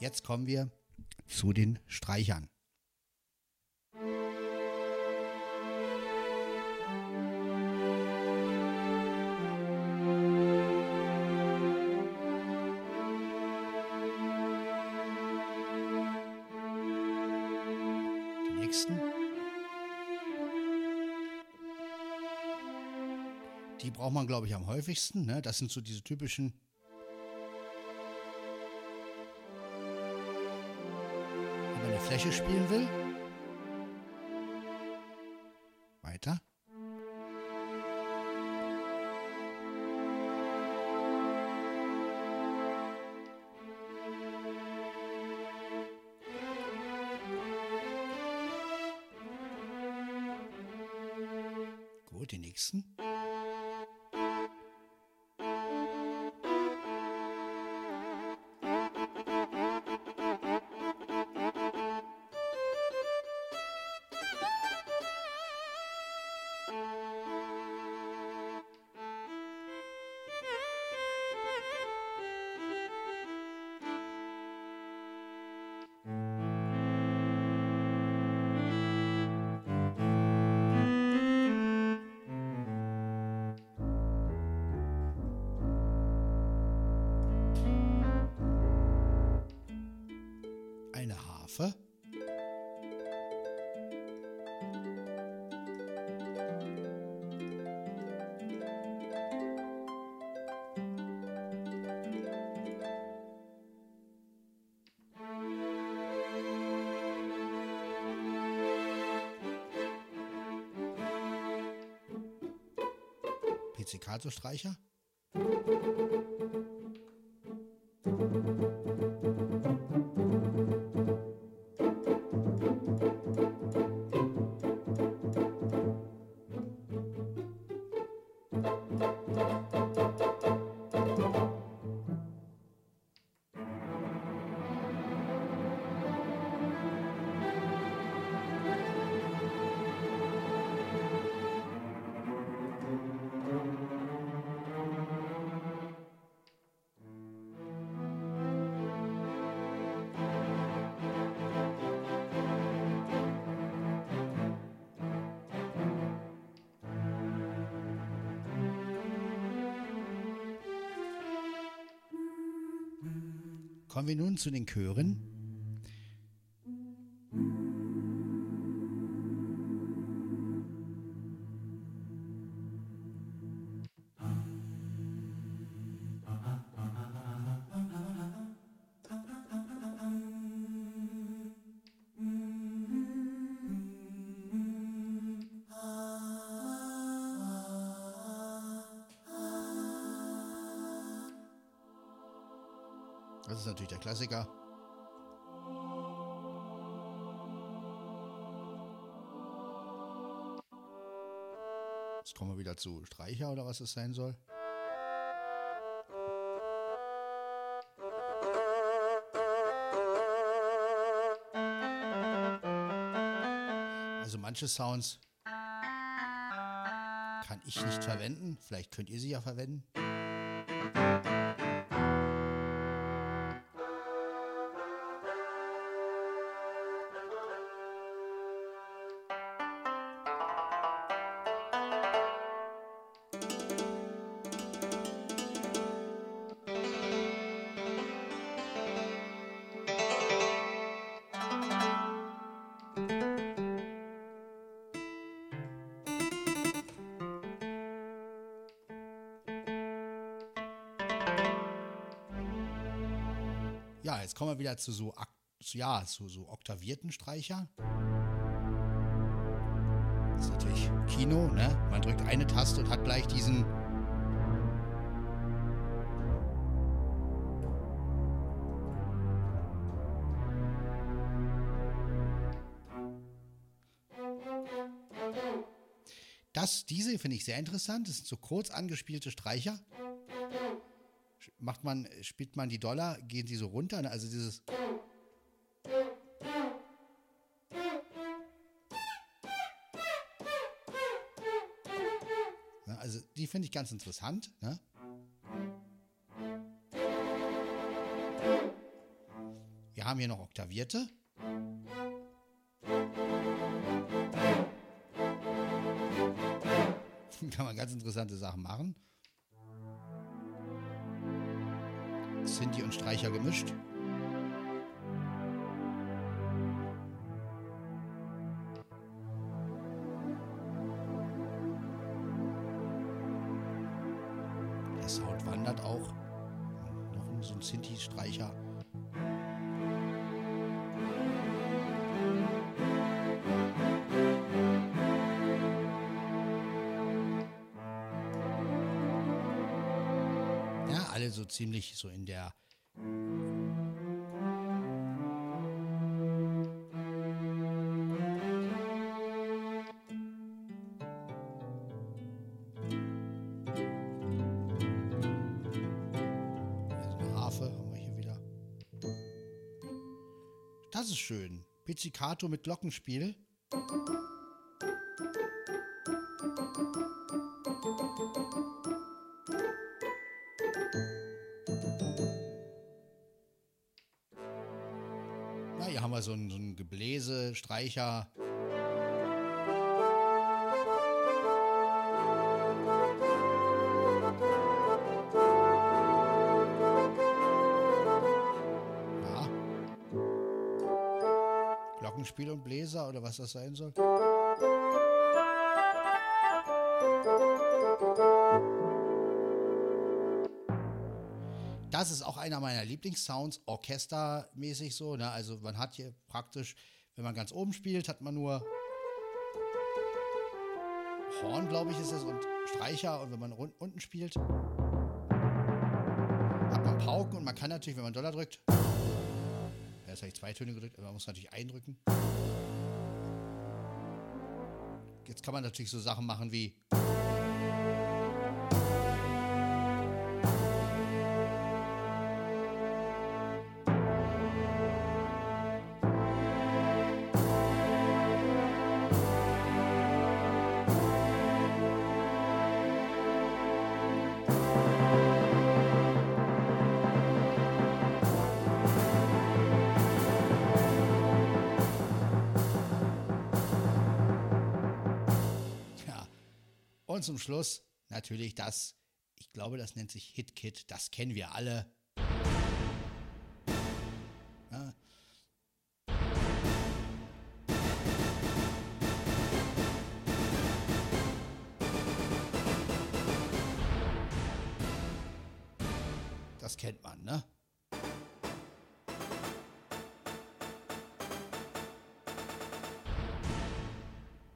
Jetzt kommen wir zu den Streichern. Glaube ich, am häufigsten. Ne? Das sind so diese typischen eine Fläche spielen will. Pizzicato-Streicher. Kommen wir nun zu den Chören. Natürlich der Klassiker. Jetzt kommen wir wieder zu Streicher oder was es sein soll. Also manche Sounds kann ich nicht verwenden. Vielleicht könnt ihr sie ja verwenden. Ja, jetzt kommen wir wieder zu so, ja, zu so oktavierten Streicher. Das ist natürlich Kino, ne? Man drückt eine Taste und hat gleich diesen. Das, diese finde ich sehr interessant. Das sind so kurz angespielte Streicher macht man, spielt man die Dollar, gehen die so runter. ne? Also dieses. Also die finde ich ganz interessant. Ne? Wir haben hier noch Oktavierte. Kann man ganz interessante Sachen machen. Und Streicher gemischt. Der Sound wandert auch. Noch so ein Sinti-Streicher. Ja, alle so ziemlich so in der Pizzicato mit Glockenspiel. Na, hier haben wir so ein, so ein Gebläse, Streicher. Was das sein soll. Das ist auch einer meiner Lieblingssounds, orchestermäßig so. Ne? Also man hat hier praktisch, wenn man ganz oben spielt, hat man nur Horn, glaube ich, ist es, und Streicher. Und wenn man unten spielt, hat man Pauken. Und man kann natürlich, wenn man Dollar drückt, ja, jetzt habe ich zwei Töne gedrückt, aber man muss natürlich eindrücken. Jetzt kann man natürlich so Sachen machen wie Und zum Schluss natürlich das, ich glaube, das nennt sich HitKit, das kennen wir alle. Ja. Das kennt man, ne?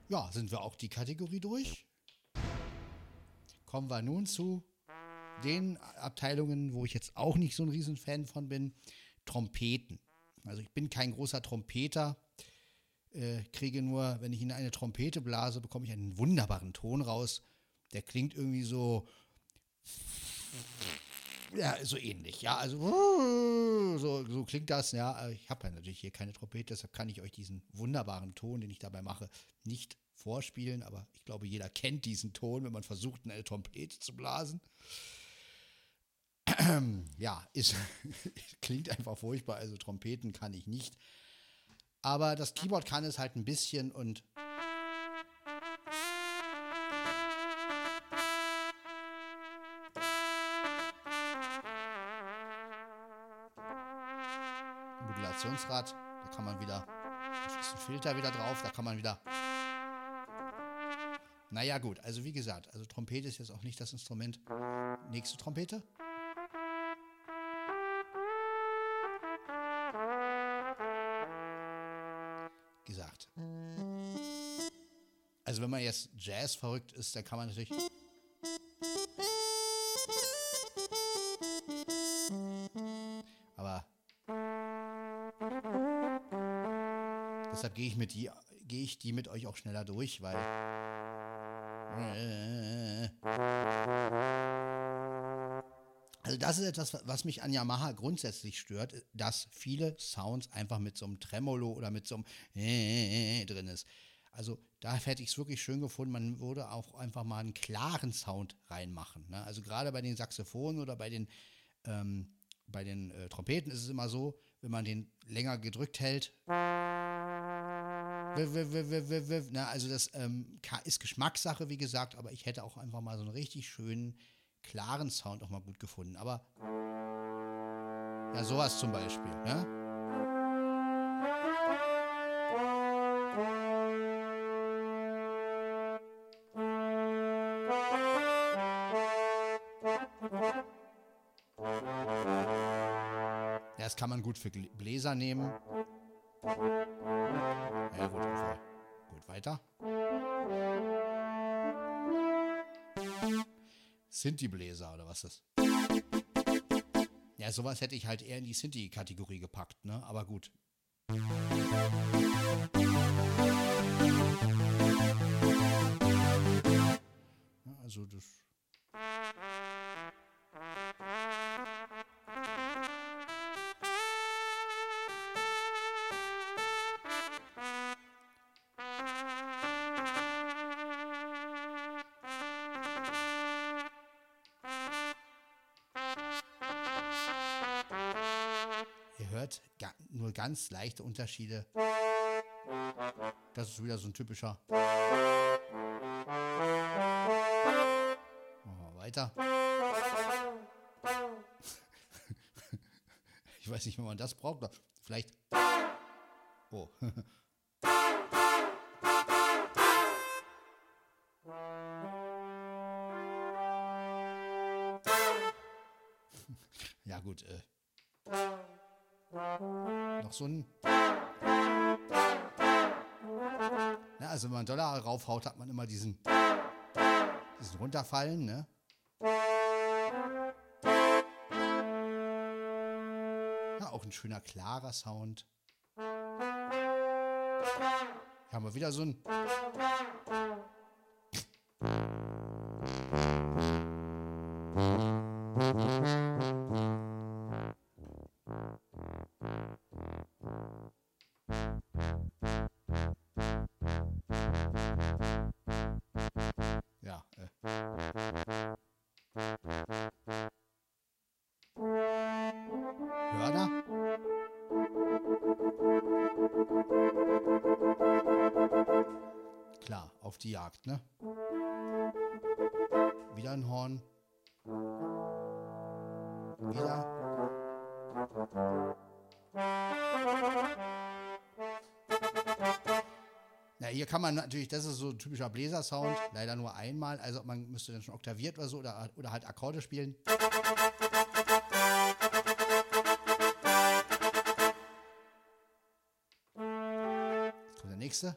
Ja, sind wir auch die Kategorie durch. Kommen wir nun zu den Abteilungen, wo ich jetzt auch nicht so ein Riesenfan von bin. Trompeten. Also ich bin kein großer Trompeter, äh, kriege nur, wenn ich in eine Trompete blase, bekomme ich einen wunderbaren Ton raus. Der klingt irgendwie so, ja, so ähnlich, ja, also so, so klingt das, ja. Ich habe ja natürlich hier keine Trompete, deshalb kann ich euch diesen wunderbaren Ton, den ich dabei mache, nicht vorspielen, aber ich glaube, jeder kennt diesen Ton, wenn man versucht, in eine Trompete zu blasen. Ja, ist, klingt einfach furchtbar, also Trompeten kann ich nicht. Aber das Keyboard kann es halt ein bisschen und Modulationsrad, da kann man wieder, da ist ein Filter wieder drauf, da kann man wieder. Naja, gut, also wie gesagt, also Trompete ist jetzt auch nicht das Instrument. Nächste Trompete. Gesagt. Also wenn man jetzt Jazz verrückt ist, dann kann man natürlich. Aber deshalb gehe ich mit gehe ich die mit euch auch schneller durch, weil also das ist etwas, was mich an Yamaha grundsätzlich stört, dass viele Sounds einfach mit so einem Tremolo oder mit so einem drin ist. Also da hätte ich es wirklich schön gefunden, man würde auch einfach mal einen klaren Sound reinmachen. Ne? Also gerade bei den Saxophonen oder bei den ähm, bei den äh, Trompeten ist es immer so, wenn man den länger gedrückt hält. Na, also das ähm, ist Geschmackssache, wie gesagt, aber ich hätte auch einfach mal so einen richtig schönen, klaren Sound auch mal gut gefunden. Aber ja, sowas zum Beispiel. Ne? Das kann man gut für Bläser nehmen. Ja, gut, gut, weiter. Sinti-Bläser oder was ist das? Ja, sowas hätte ich halt eher in die Sinti-Kategorie gepackt, ne? Aber gut. also das ganz leichte Unterschiede. Das ist wieder so ein typischer. Machen wir weiter. Ich weiß nicht, wenn man das braucht. Vielleicht. Oh. ja, gut. Äh. Noch so ein. Na, also wenn man Dollar raufhaut, hat man immer diesen, diesen runterfallen, ne? Ja, auch ein schöner, klarer Sound. Hier haben wir wieder so ein. Kann man natürlich, das ist so ein typischer Bläsersound, leider nur einmal. Also man müsste dann schon oktaviert oder so oder, oder halt Akkorde spielen. Jetzt kommt der nächste.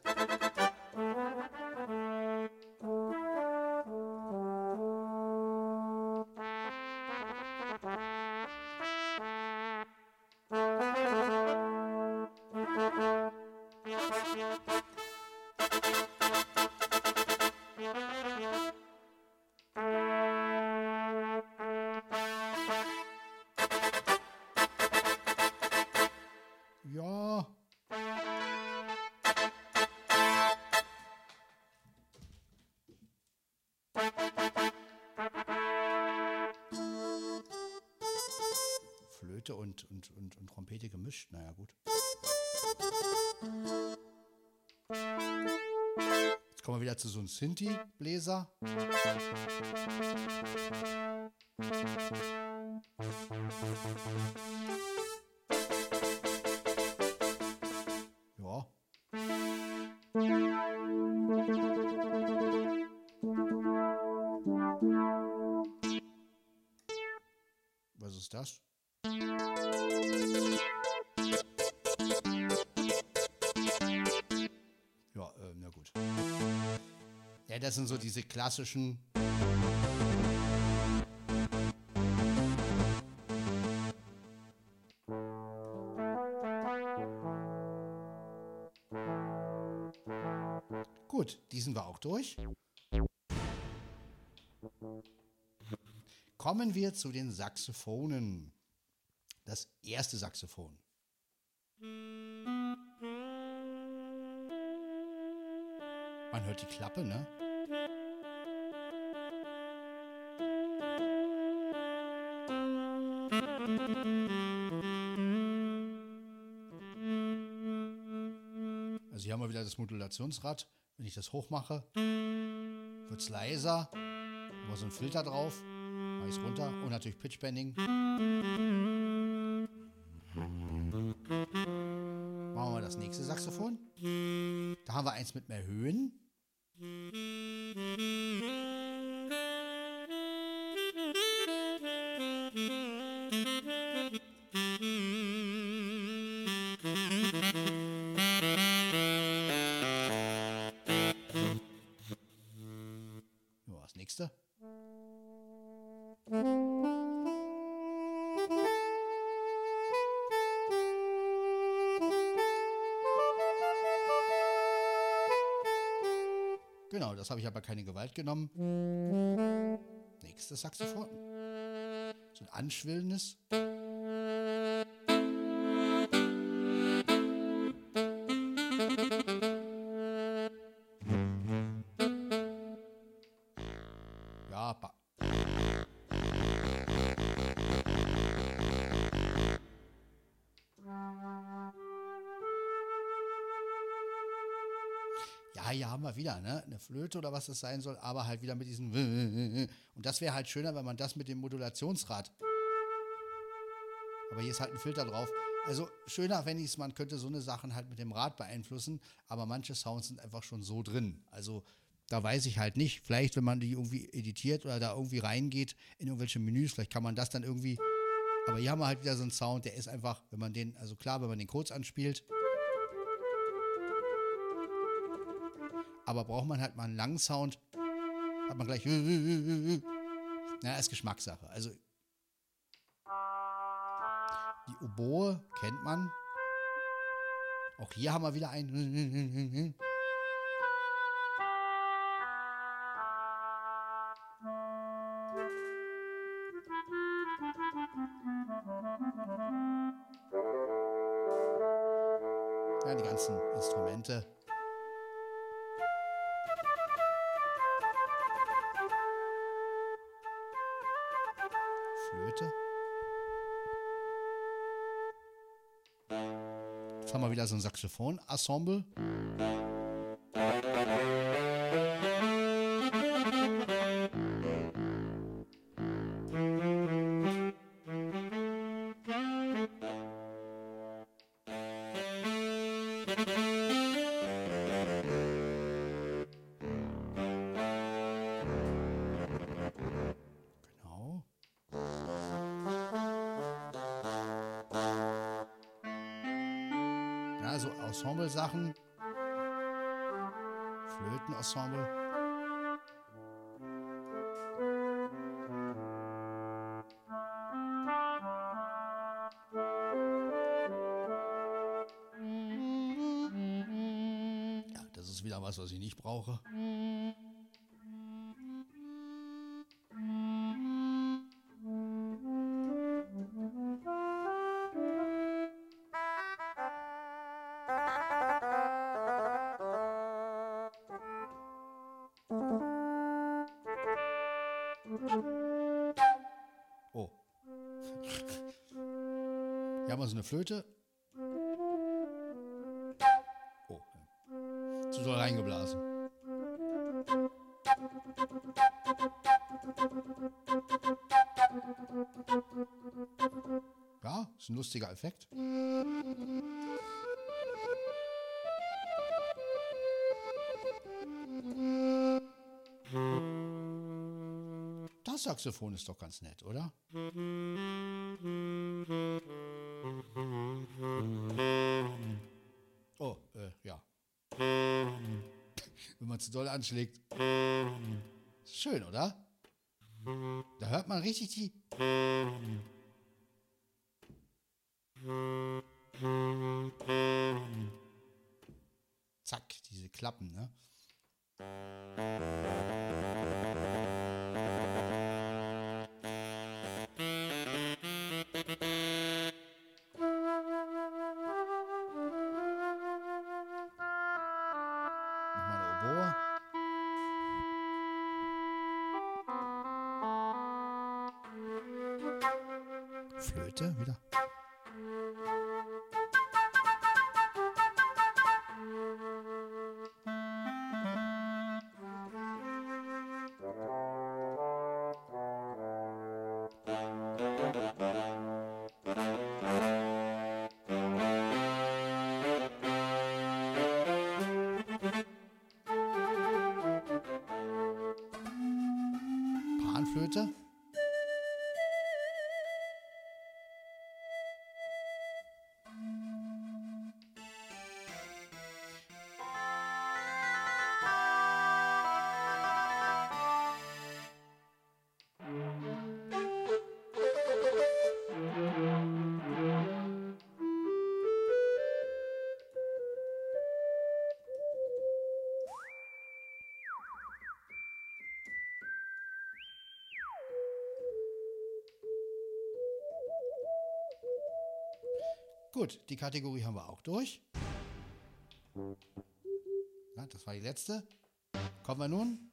Flöte und, und, und, und Trompete gemischt. Naja, gut. Jetzt kommen wir wieder zu so einem Sinti-Bläser. Ja. Diese klassischen. Gut, die sind wir auch durch. Kommen wir zu den Saxophonen. Das erste Saxophon. Man hört die Klappe, ne? Modulationsrad. Wenn ich das hochmache, wird es leiser. Haben wir so einen Filter drauf. Mache ich es runter. Und natürlich Pitchbending. Machen wir das nächste Saxophon. Da haben wir eins mit mehr das habe ich aber keine Gewalt genommen. Nächstes Saxophon. So ein anschwillendes. Wir wieder, ne? Eine Flöte oder was das sein soll, aber halt wieder mit diesem Und das wäre halt schöner, wenn man das mit dem Modulationsrad. Aber hier ist halt ein Filter drauf. Also schöner, wenn ich es, man könnte so eine Sachen halt mit dem Rad beeinflussen, aber manche Sounds sind einfach schon so drin. Also da weiß ich halt nicht. Vielleicht, wenn man die irgendwie editiert oder da irgendwie reingeht in irgendwelche Menüs, vielleicht kann man das dann irgendwie. Aber hier haben wir halt wieder so einen Sound, der ist einfach, wenn man den, also klar, wenn man den Codes anspielt, aber braucht man halt mal einen langen Sound, hat man gleich. Na, ist Geschmackssache. Also die Oboe kennt man. Auch hier haben wir wieder ein. Wieder so ein Saxophon-Ensemble. Flöte. Oh. Zu doll reingeblasen. Ja, ist ein lustiger Effekt. Das Saxophon ist doch ganz nett, oder? Doll anschlägt. Schön, oder? Da hört man richtig die. Flöte wieder. Gut, die Kategorie haben wir auch durch. Ja, das war die letzte. Kommen wir nun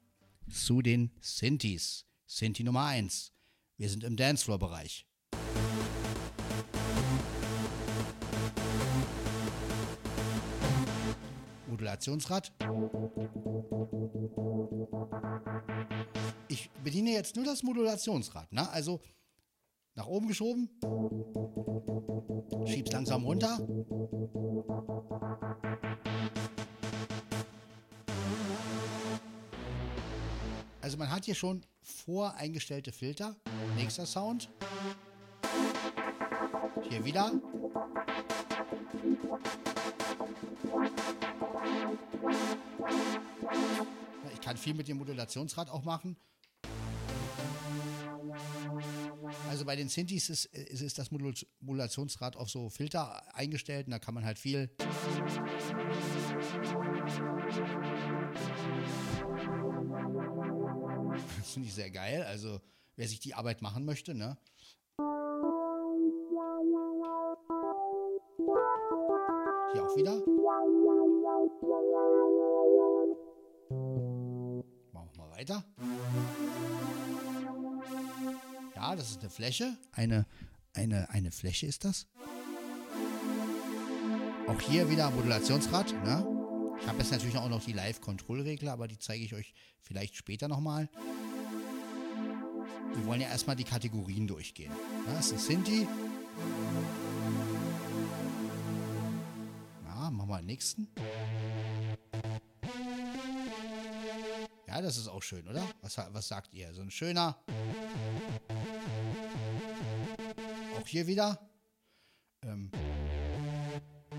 zu den Synthes. Synthi Nummer 1. Wir sind im Dancefloor-Bereich. Modulationsrad. Ich bediene jetzt nur das Modulationsrad. Ne? Also oben geschoben. Schieb's langsam runter. Also man hat hier schon voreingestellte Filter. Nächster Sound. Hier wieder. Ich kann viel mit dem Modulationsrad auch machen. Bei den Synthes ist, ist, ist das Modulationsrad auf so Filter eingestellt und da kann man halt viel. Das finde ich sehr geil. Also wer sich die Arbeit machen möchte, ne? Hier auch wieder. Machen wir mal weiter. Ja, das ist eine Fläche. Eine, eine, eine Fläche ist das. Auch hier wieder Modulationsrad. Ne? Ich habe jetzt natürlich auch noch die Live-Kontrollregler, aber die zeige ich euch vielleicht später nochmal. Wir wollen ja erstmal die Kategorien durchgehen. Ja, das ist Sinti. Ja, machen wir den nächsten. Ja, das ist auch schön, oder? Was, was sagt ihr? So ein schöner hier wieder. Ähm,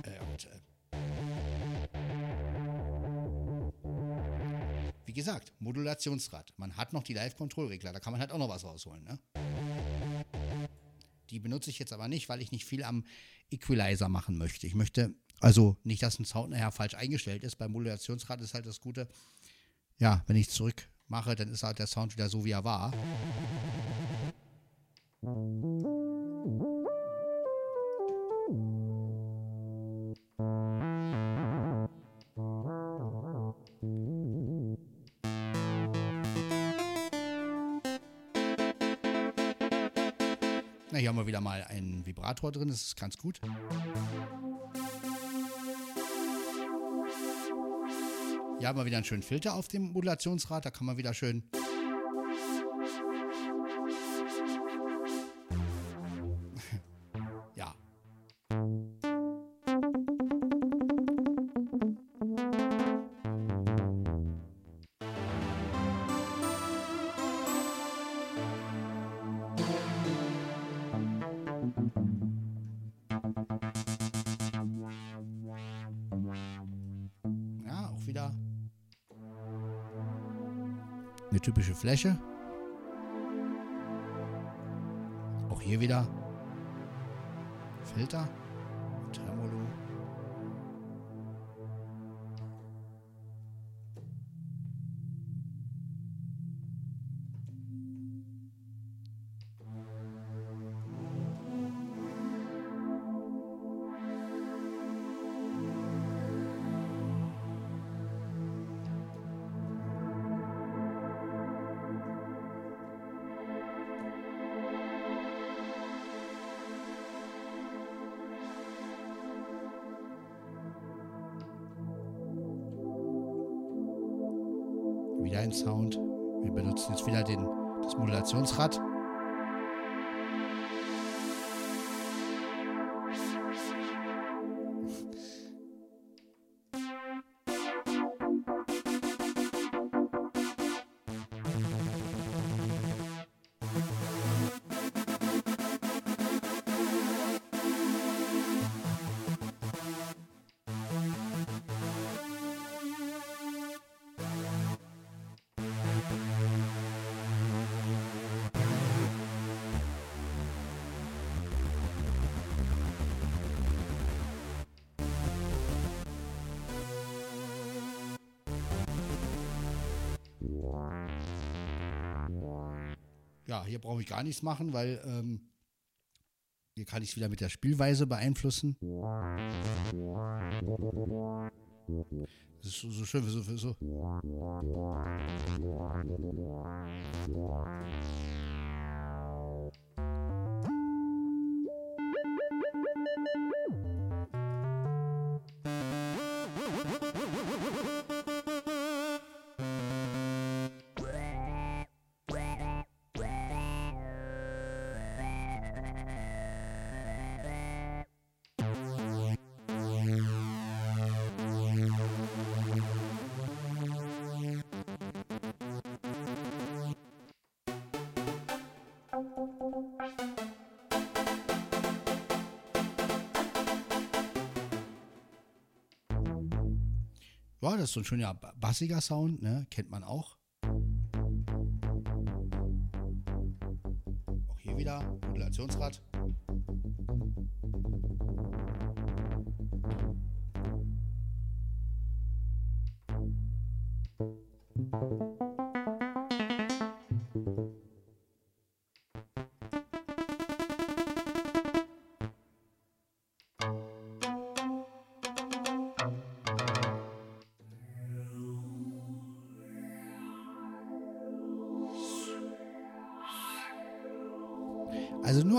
äh, und, äh, wie gesagt, Modulationsrad. Man hat noch die Live-Kontrollregler, da kann man halt auch noch was rausholen. Ne? Die benutze ich jetzt aber nicht, weil ich nicht viel am Equalizer machen möchte. Ich möchte, also nicht, dass ein Sound nachher falsch eingestellt ist. Beim Modulationsrad ist halt das Gute, ja, wenn ich zurück mache, dann ist halt der Sound wieder so, wie er war. Na, hier haben wir wieder mal einen Vibrator drin, das ist ganz gut. Hier haben wir wieder einen schönen Filter auf dem Modulationsrad, da kann man wieder schön typische Fläche. Auch hier wieder Filter, hier brauche ich gar nichts machen, weil ähm, hier kann ich es wieder mit der Spielweise beeinflussen. Das ist so, so schön, so, so. Ja, das ist so ein schöner bassiger Sound, ne? Kennt man auch. Auch hier wieder Modulationsrad.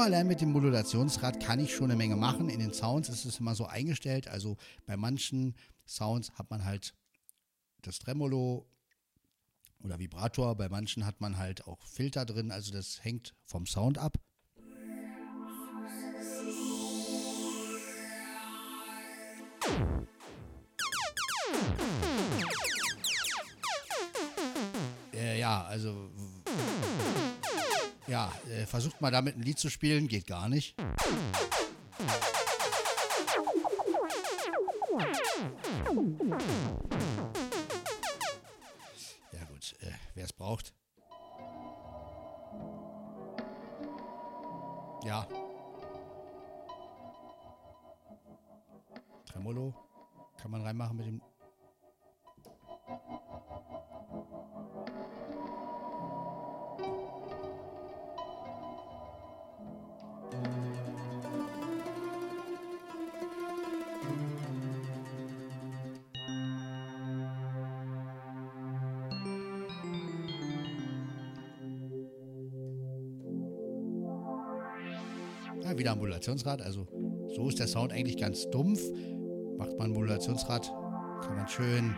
Allein mit dem Modulationsrad kann ich schon eine Menge machen. In den Sounds ist es immer so eingestellt. Also bei manchen Sounds hat man halt das Tremolo oder Vibrator. Bei manchen hat man halt auch Filter drin. Also das hängt vom Sound ab. Versucht mal damit ein Lied zu spielen, geht gar nicht. Modulationsrad. Also so ist der Sound eigentlich ganz dumpf. Macht man ein Modulationsrad, kann man schön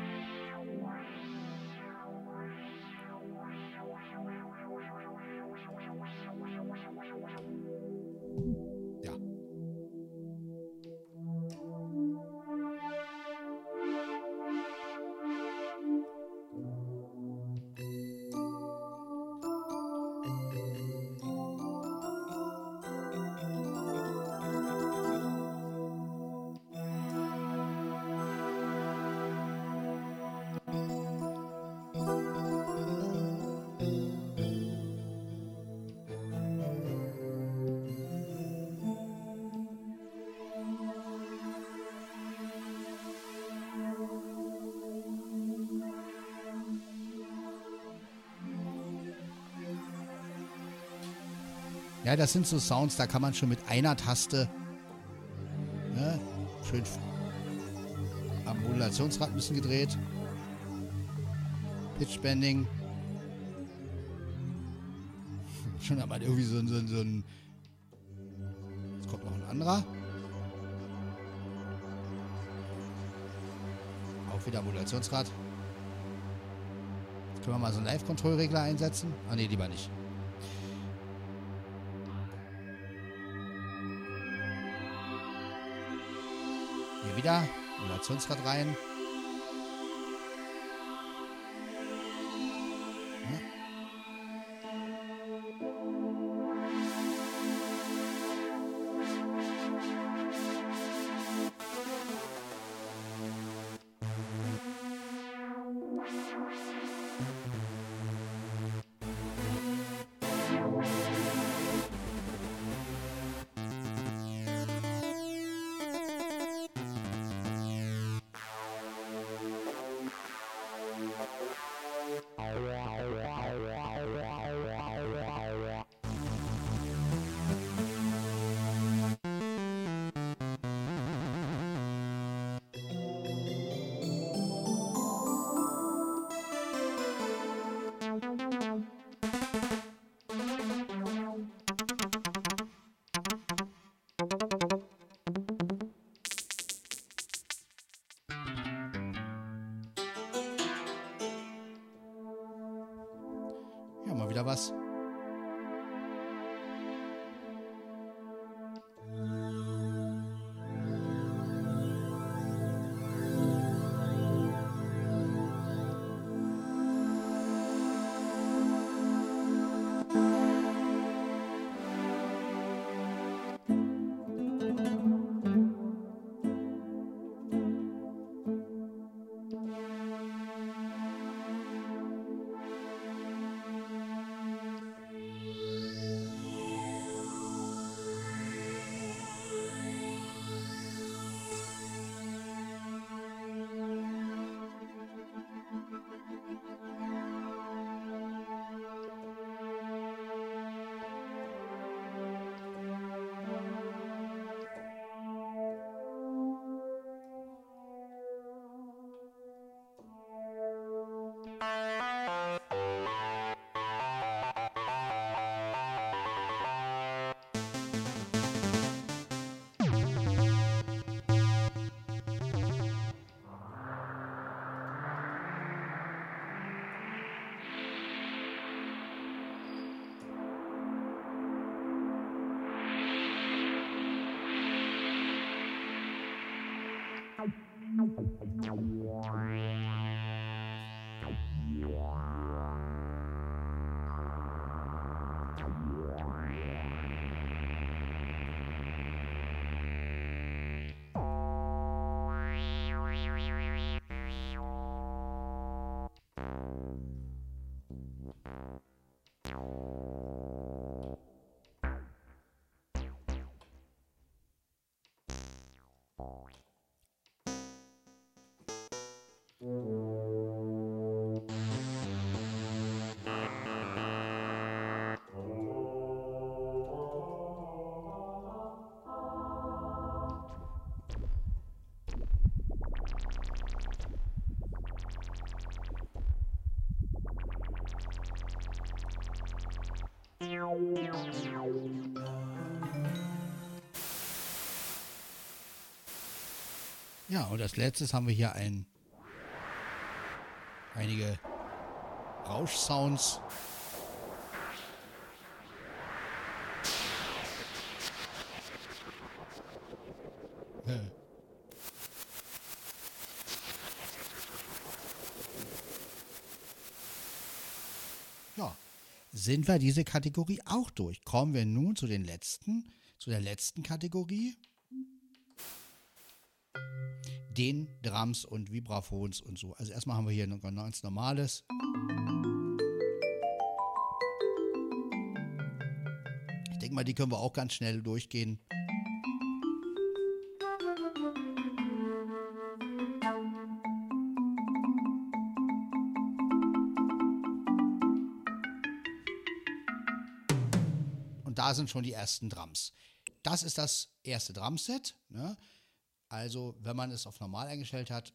Ja, das sind so Sounds, da kann man schon mit einer Taste ne, schön am Modulationsrad ein bisschen gedreht. Pitch Bending. Schon man irgendwie so, so, so ein. Jetzt kommt noch ein anderer. Auch wieder Modulationsrad. Jetzt können wir mal so einen Live-Control-Regler einsetzen. Ah ne, lieber nicht. Wieder Modulationsrad rein. Ja, und als letztes haben wir hier ein, einige Rauschsounds. Ja, sind wir diese Kategorie auch durch. Kommen wir nun zu den letzten, zu der letzten Kategorie den Drums und Vibraphons und so. Also erstmal haben wir hier noch ganz normales. Ich denke mal, die können wir auch ganz schnell durchgehen. Sind schon die ersten Drums. Das ist das erste Drumset. Ne? Also, wenn man es auf normal eingestellt hat,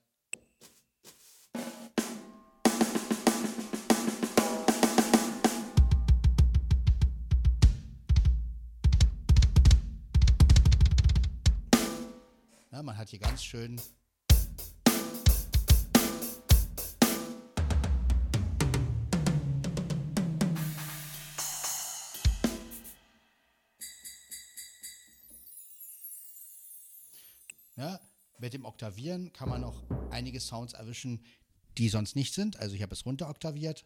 man hat hier ganz schön mit dem Oktavieren kann man auch einige Sounds erwischen, die sonst nicht sind. Also ich habe es runter oktaviert.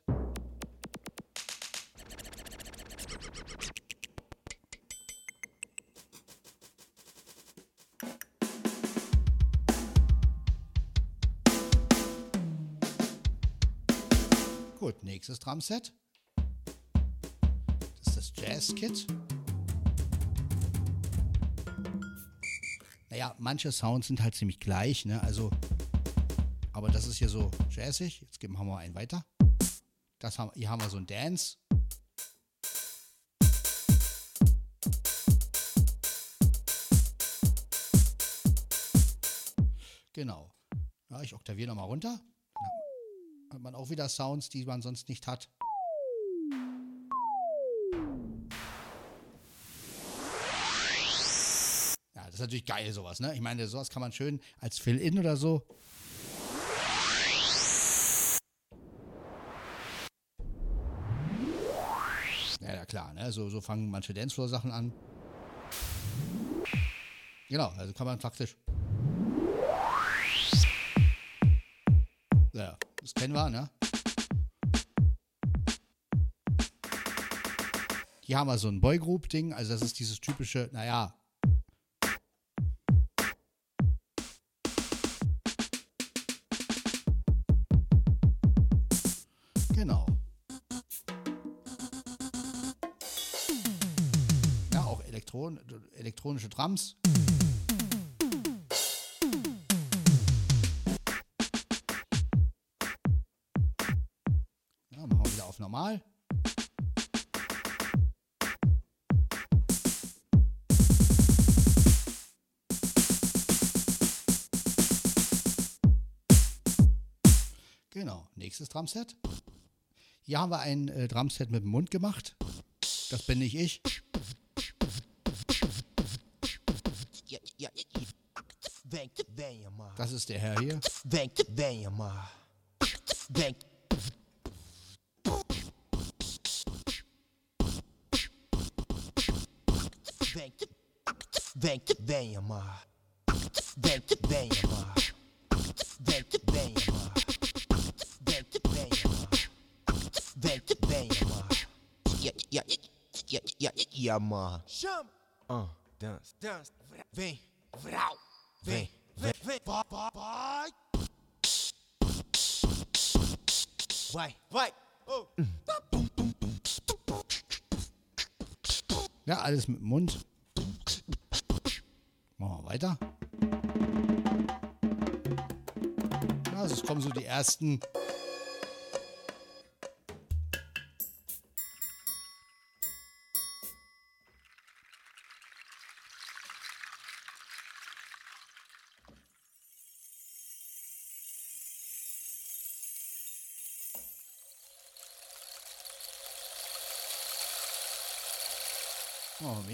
Gut, nächstes Drumset. Das ist das Jazz-Kit. Naja, manche Sounds sind halt ziemlich gleich, ne? Also, aber das ist hier so jazzig. Jetzt geben wir mal einen weiter. Das haben, hier haben wir so ein Dance. Genau. Ja, ich oktaviere nochmal runter. Hat man auch wieder Sounds, die man sonst nicht hat. Das ist natürlich geil, sowas, ne? Ich meine, sowas kann man schön als Fill-In oder so. klar, ne? So, so fangen manche Dancefloor-Sachen an. Genau, also kann man faktisch. Ja, das kennen wir, ne? Hier haben wir so ein Boygroup-Ding, also das ist dieses typische, naja. Elektronische Drums. Ja, machen wir wieder auf normal. Genau, nächstes Drumset. Hier haben wir ein äh, Drumset mit dem Mund gemacht. Das bin nicht ich. Das ist der Herr hier. Damn. Damn. Vem, vem, vem, amar. Vem, vem, amar. Vem, vem, amar. Vem, vem, amar. Vem, vem, amar. Ya, ya, ya, ya, ya, amar. Chama. Ah, dança, dança. Vem, vral. Vem. Oh. Ja, alles mit dem Mund. Machen wir weiter. Ja, es kommen so die ersten.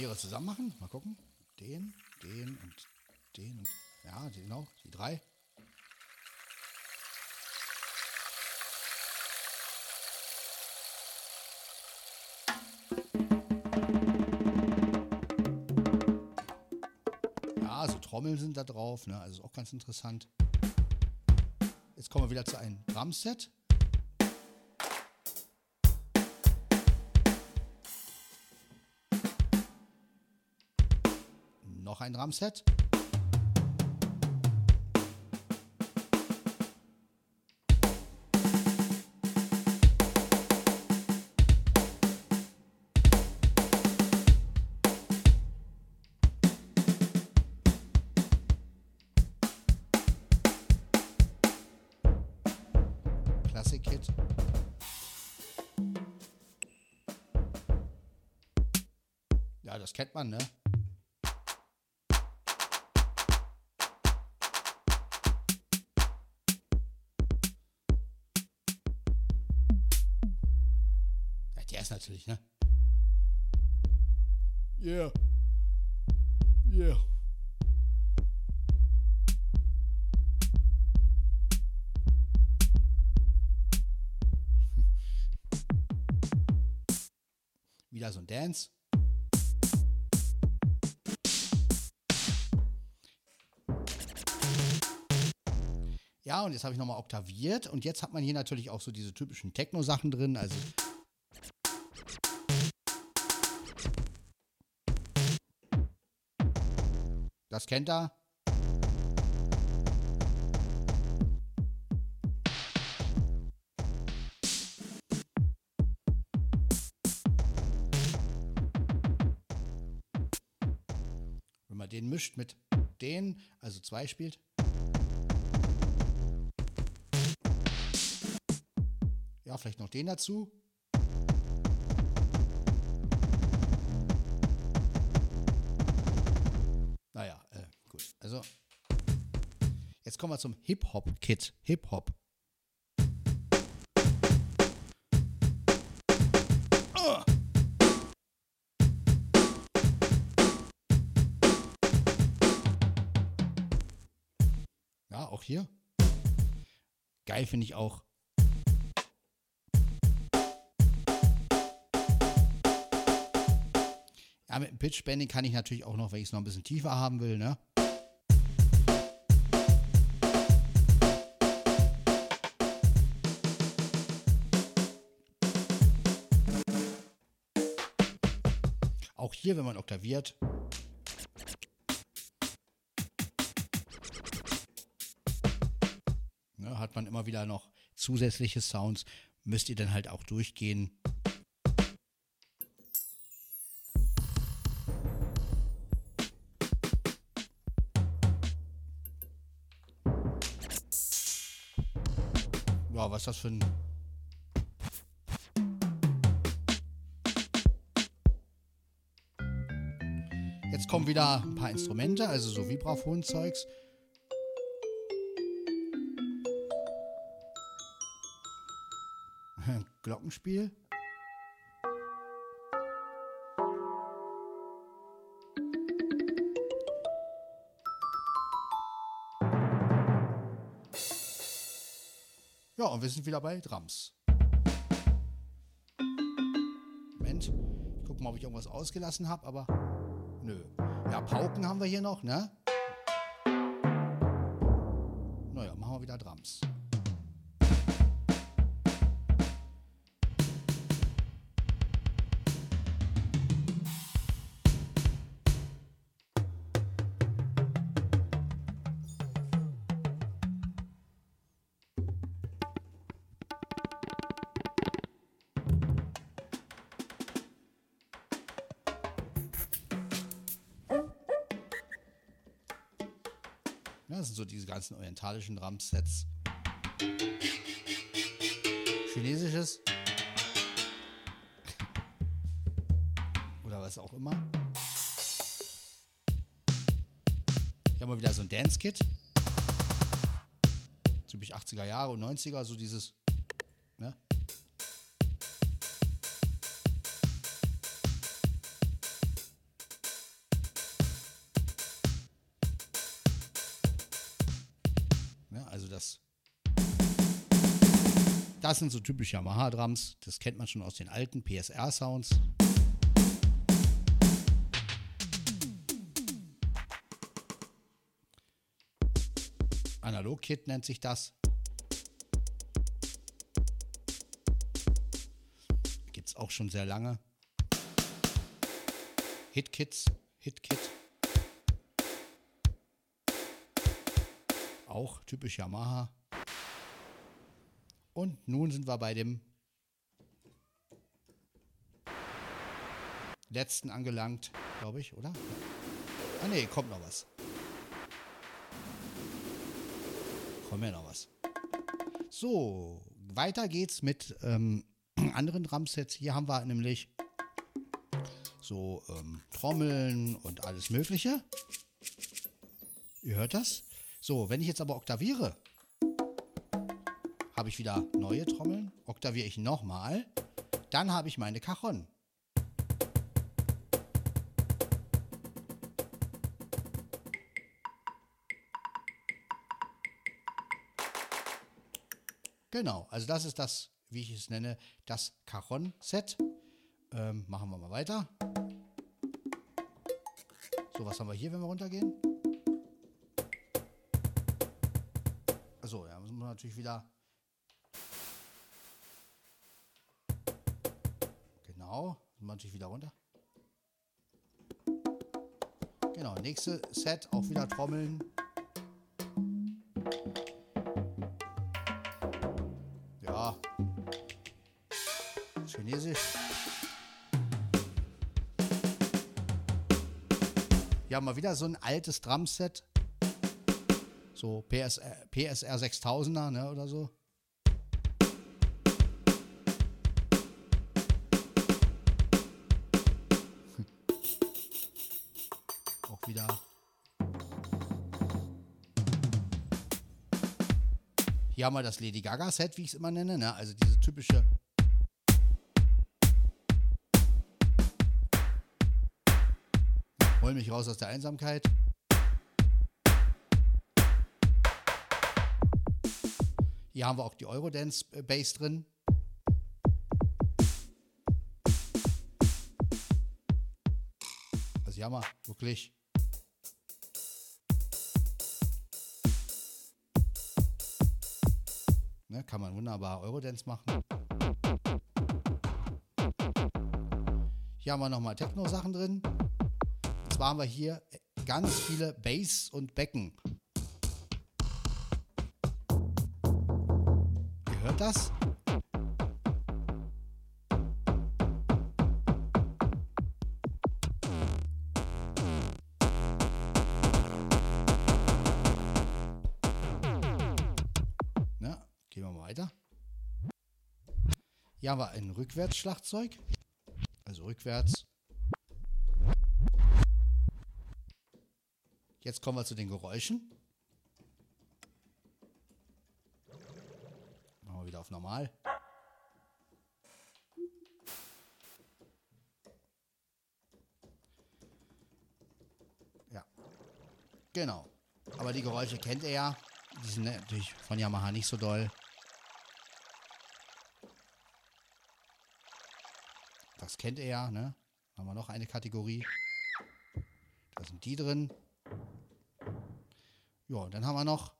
Mehrere zusammen machen. Mal gucken. Den, den und den und. Ja, genau, die drei. Ja, so Trommeln sind da drauf, ne? Also ist auch ganz interessant. Jetzt kommen wir wieder zu einem Drumset. Noch ein Drumset. Classic Kit. Ja, das kennt man, ne? Dance. Ja, und jetzt habe ich nochmal oktaviert und jetzt hat man hier natürlich auch so diese typischen Techno-Sachen drin, also Das kennt er. Mit den, also zwei spielt. Ja, vielleicht noch den dazu. Naja, äh, gut. Also, jetzt kommen wir zum Hip-Hop-Kit. Hip-Hop. Auch hier. Geil finde ich auch. Ja, mit dem Pitch Bending kann ich natürlich auch noch, wenn ich es noch ein bisschen tiefer haben will, ne? Auch hier, wenn man oktaviert, hat man immer wieder noch zusätzliche Sounds. Müsst ihr dann halt auch durchgehen. Ja, was ist das für ein Jetzt kommen wieder ein paar Instrumente, also so Vibraphon-Zeugs. Glockenspiel. Ja, und wir sind wieder bei Drums. Moment, ich gucke mal, ob ich irgendwas ausgelassen habe, aber nö. Ja, Pauken haben wir hier noch, ne? Orientalischen Drumsets. Chinesisches. Oder was auch immer. Hier haben wir wieder so ein Dance-Kit. Typisch 80er Jahre und 90er, so dieses. Das sind so typische Yamaha-Drums. Das kennt man schon aus den alten PSR-Sounds. Analog-Kit nennt sich das. Gibt es auch schon sehr lange. Hit-Kits, Hit-Kit. Auch typisch Yamaha. Und nun sind wir bei dem letzten angelangt, glaube ich, oder? Ah ne, kommt noch was. Kommt ja noch was. So, weiter geht's mit ähm, anderen Drumsets. Hier haben wir nämlich so ähm, Trommeln und alles Mögliche. Ihr hört das? So, wenn ich jetzt aber oktaviere, habe ich wieder neue Trommeln. Oktaviere ich nochmal, dann habe ich meine Cajon. Genau, also das ist das, wie ich es nenne, das Cajon-Set. Ähm, machen wir mal weiter. So, was haben wir hier, wenn wir runtergehen? Achso, ja, müssen wir natürlich wieder. Genau, natürlich wieder runter. Genau, nächste Set, auch wieder Trommeln. Ja. Chinesisch. Hier haben wir wieder so ein altes Drumset. So PSR, PSR 6000er, ne, oder so. Hier haben wir das Lady Gaga Set, wie ich es immer nenne, ne? Also diese typische. Hol mich raus aus der Einsamkeit. Hier haben wir auch die Eurodance äh, Bass drin. Jammer, wirklich. Ne, kann man wunderbar Eurodance machen. Hier haben wir nochmal Techno-Sachen drin. Und zwar haben wir hier ganz viele Bass und Becken. Ihr hört das? Haben wir ein Rückwärtsschlagzeug. Also rückwärts. Jetzt kommen wir zu den Geräuschen. Machen wir wieder auf normal. Ja. Genau. Aber die Geräusche kennt ihr ja. Die sind natürlich von Yamaha nicht so doll. Das kennt ihr ja, ne? Haben wir noch eine Kategorie. Da sind die drin. Ja, dann haben wir noch.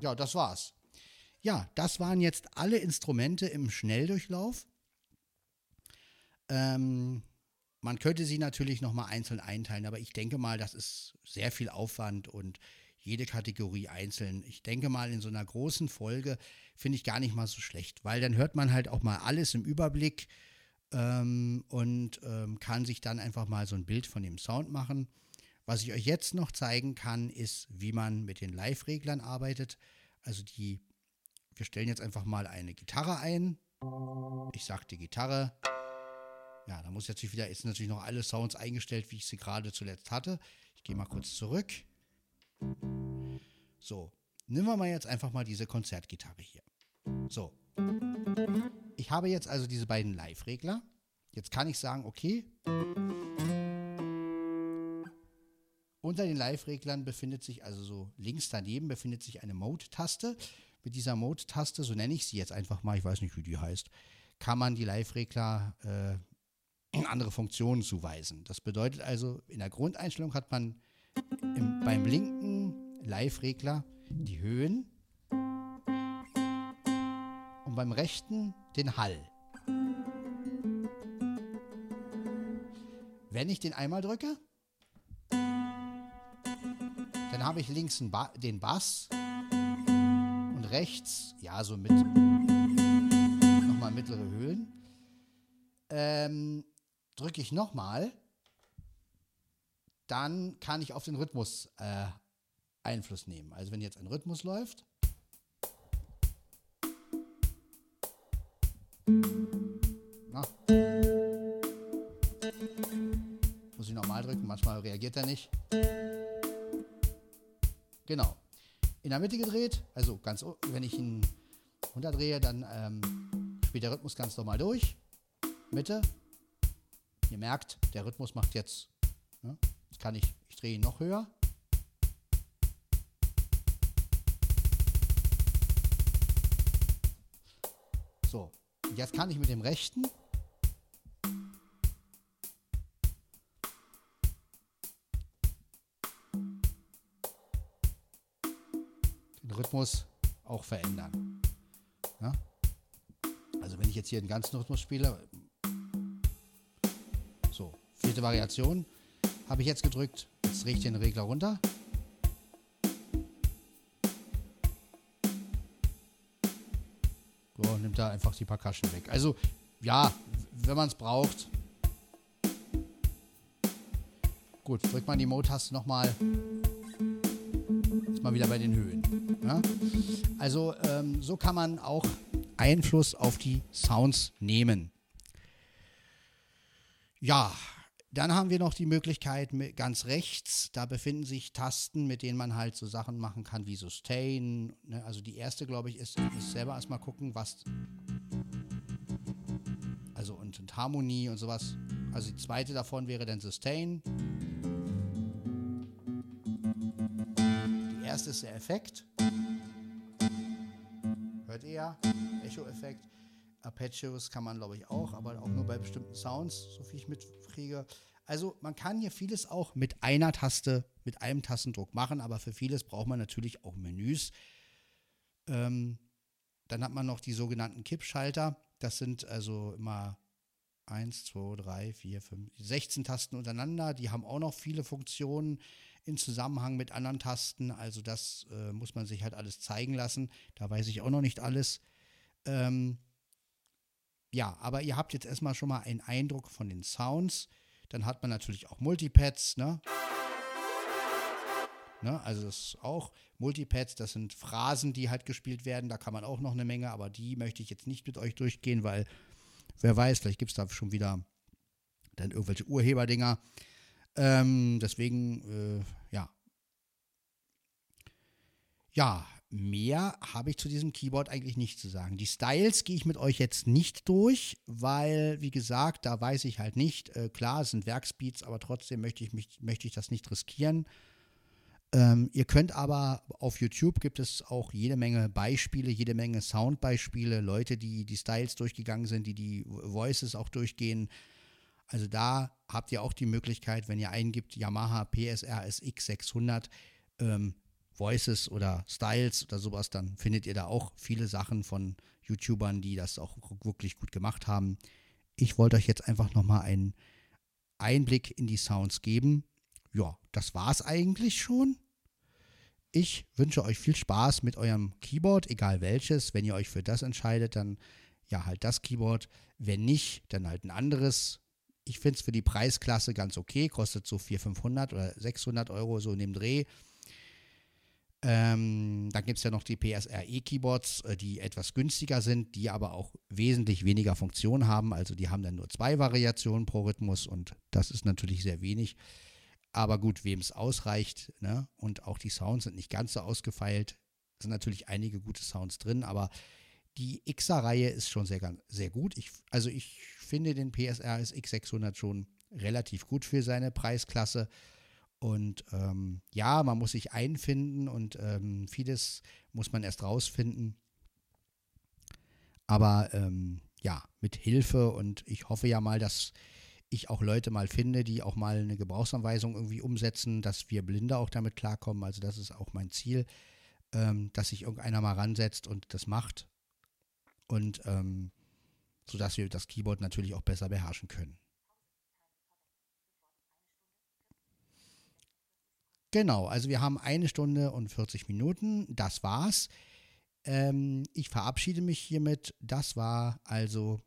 Ja, das war's. Ja, das waren jetzt alle Instrumente im Schnelldurchlauf. Ähm, man könnte sie natürlich nochmal einzeln einteilen, aber ich denke mal, das ist sehr viel Aufwand und jede Kategorie einzeln. Ich denke mal, in so einer großen Folge finde ich gar nicht mal so schlecht, weil dann hört man halt auch mal alles im Überblick ähm, und ähm, kann sich dann einfach mal so ein Bild von dem Sound machen. Was ich euch jetzt noch zeigen kann, ist, wie man mit den Live-Reglern arbeitet. Also die, wir stellen jetzt einfach mal eine Gitarre ein. Ich sage die Gitarre. Ja, da muss jetzt wieder, ist natürlich noch alle Sounds eingestellt, wie ich sie gerade zuletzt hatte. Ich gehe mal kurz zurück. So, nehmen wir mal jetzt einfach mal diese Konzertgitarre hier. So. Ich habe jetzt also diese beiden Live-Regler. Jetzt kann ich sagen, okay. Unter den Live-Reglern befindet sich, also so links daneben, befindet sich eine Mode-Taste. Mit dieser Mode-Taste, so nenne ich sie jetzt einfach mal, ich weiß nicht, wie die heißt, kann man die Live-Regler äh, andere Funktionen zuweisen. Das bedeutet also, in der Grundeinstellung hat man im, beim linken Live-Regler die Höhen und beim rechten den Hall. Wenn ich den einmal drücke, dann habe ich links ba den Bass und rechts, ja, so mit nochmal mittlere Höhen. Ähm, drücke ich nochmal, dann kann ich auf den Rhythmus äh, Einfluss nehmen. Also wenn jetzt ein Rhythmus läuft, na, muss ich nochmal drücken, manchmal reagiert er nicht. Genau. In der Mitte gedreht, also ganz, wenn ich ihn runterdrehe, dann ähm, spielt der Rhythmus ganz normal durch. Mitte. Ihr merkt, der Rhythmus macht jetzt, ne, jetzt kann ich, ich drehe ihn noch höher. So, jetzt kann ich mit dem rechten den Rhythmus auch verändern. Ja? Also wenn ich jetzt hier den ganzen Rhythmus spiele, vierte Variation, habe ich jetzt gedrückt, jetzt drehe ich den Regler runter. So, nimmt da einfach die Percussion weg. Also, ja, wenn man es braucht. Gut, drückt man die Mode-Taste nochmal. Ist mal wieder bei den Höhen. Ja? Also, ähm, so kann man auch Einfluss auf die Sounds nehmen. Ja, dann haben wir noch die Möglichkeit mit ganz rechts, da befinden sich Tasten, mit denen man halt so Sachen machen kann wie Sustain. Ne? Also die erste, glaube ich, ist, ist selber erstmal gucken, was. Also und, und Harmonie und sowas. Also die zweite davon wäre dann Sustain. Die erste ist der Effekt. her. Echo-Effekt. Arpeggios kann man, glaube ich, auch, aber auch nur bei bestimmten Sounds, so viel ich mitkriege. Also man kann hier vieles auch mit einer Taste, mit einem Tastendruck machen, aber für vieles braucht man natürlich auch Menüs. Ähm, dann hat man noch die sogenannten Kippschalter. Das sind also immer 1, 2, 3, 4, 5, 16 Tasten untereinander. Die haben auch noch viele Funktionen in Zusammenhang mit anderen Tasten. Also das äh, muss man sich halt alles zeigen lassen. Da weiß ich auch noch nicht alles. Ähm, ja, aber ihr habt jetzt erstmal schon mal einen Eindruck von den Sounds. Dann hat man natürlich auch Multipads, ne? ne? Also das ist auch Multipads, das sind Phrasen, die halt gespielt werden. Da kann man auch noch eine Menge, aber die möchte ich jetzt nicht mit euch durchgehen, weil wer weiß, vielleicht gibt es da schon wieder dann irgendwelche Urheberdinger. Ähm, deswegen, äh, ja. Ja, mehr habe ich zu diesem Keyboard eigentlich nicht zu sagen. Die Styles gehe ich mit euch jetzt nicht durch, weil, wie gesagt, da weiß ich halt nicht. Äh, klar, es sind Werkspeeds, aber trotzdem möchte ich, mich, möchte ich das nicht riskieren. Ähm, ihr könnt aber auf YouTube gibt es auch jede Menge Beispiele, jede Menge Soundbeispiele, Leute, die die Styles durchgegangen sind, die die Voices auch durchgehen. Also da habt ihr auch die Möglichkeit, wenn ihr eingibt Yamaha PSR SX 600, ähm, Voices oder Styles oder sowas, dann findet ihr da auch viele Sachen von YouTubern, die das auch wirklich gut gemacht haben. Ich wollte euch jetzt einfach nochmal einen Einblick in die Sounds geben. Ja, das war's eigentlich schon. Ich wünsche euch viel Spaß mit eurem Keyboard, egal welches. Wenn ihr euch für das entscheidet, dann ja halt das Keyboard. Wenn nicht, dann halt ein anderes. Ich finde es für die Preisklasse ganz okay. Kostet so 400, 500 oder 600 Euro so in dem Dreh. Ähm, dann gibt es ja noch die PSRE-Keyboards, äh, die etwas günstiger sind, die aber auch wesentlich weniger Funktionen haben. Also die haben dann nur zwei Variationen pro Rhythmus und das ist natürlich sehr wenig. Aber gut, wem es ausreicht, ne? und auch die Sounds sind nicht ganz so ausgefeilt. Es sind natürlich einige gute Sounds drin, aber die XR-Reihe ist schon sehr, sehr gut. Ich, also ich finde den PSR X600 schon relativ gut für seine Preisklasse. Und ähm, ja, man muss sich einfinden und ähm, vieles muss man erst rausfinden. Aber ähm, ja, mit Hilfe und ich hoffe ja mal, dass ich auch Leute mal finde, die auch mal eine Gebrauchsanweisung irgendwie umsetzen, dass wir Blinde auch damit klarkommen. Also das ist auch mein Ziel, ähm, dass sich irgendeiner mal ransetzt und das macht. Und ähm, sodass wir das Keyboard natürlich auch besser beherrschen können. Genau, also wir haben eine Stunde und 40 Minuten. Das war's. Ähm, ich verabschiede mich hiermit. Das war also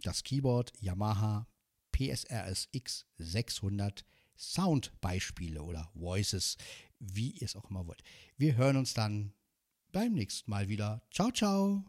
das Keyboard Yamaha PSRS X600 Soundbeispiele oder Voices, wie ihr es auch immer wollt. Wir hören uns dann beim nächsten Mal wieder. Ciao, ciao.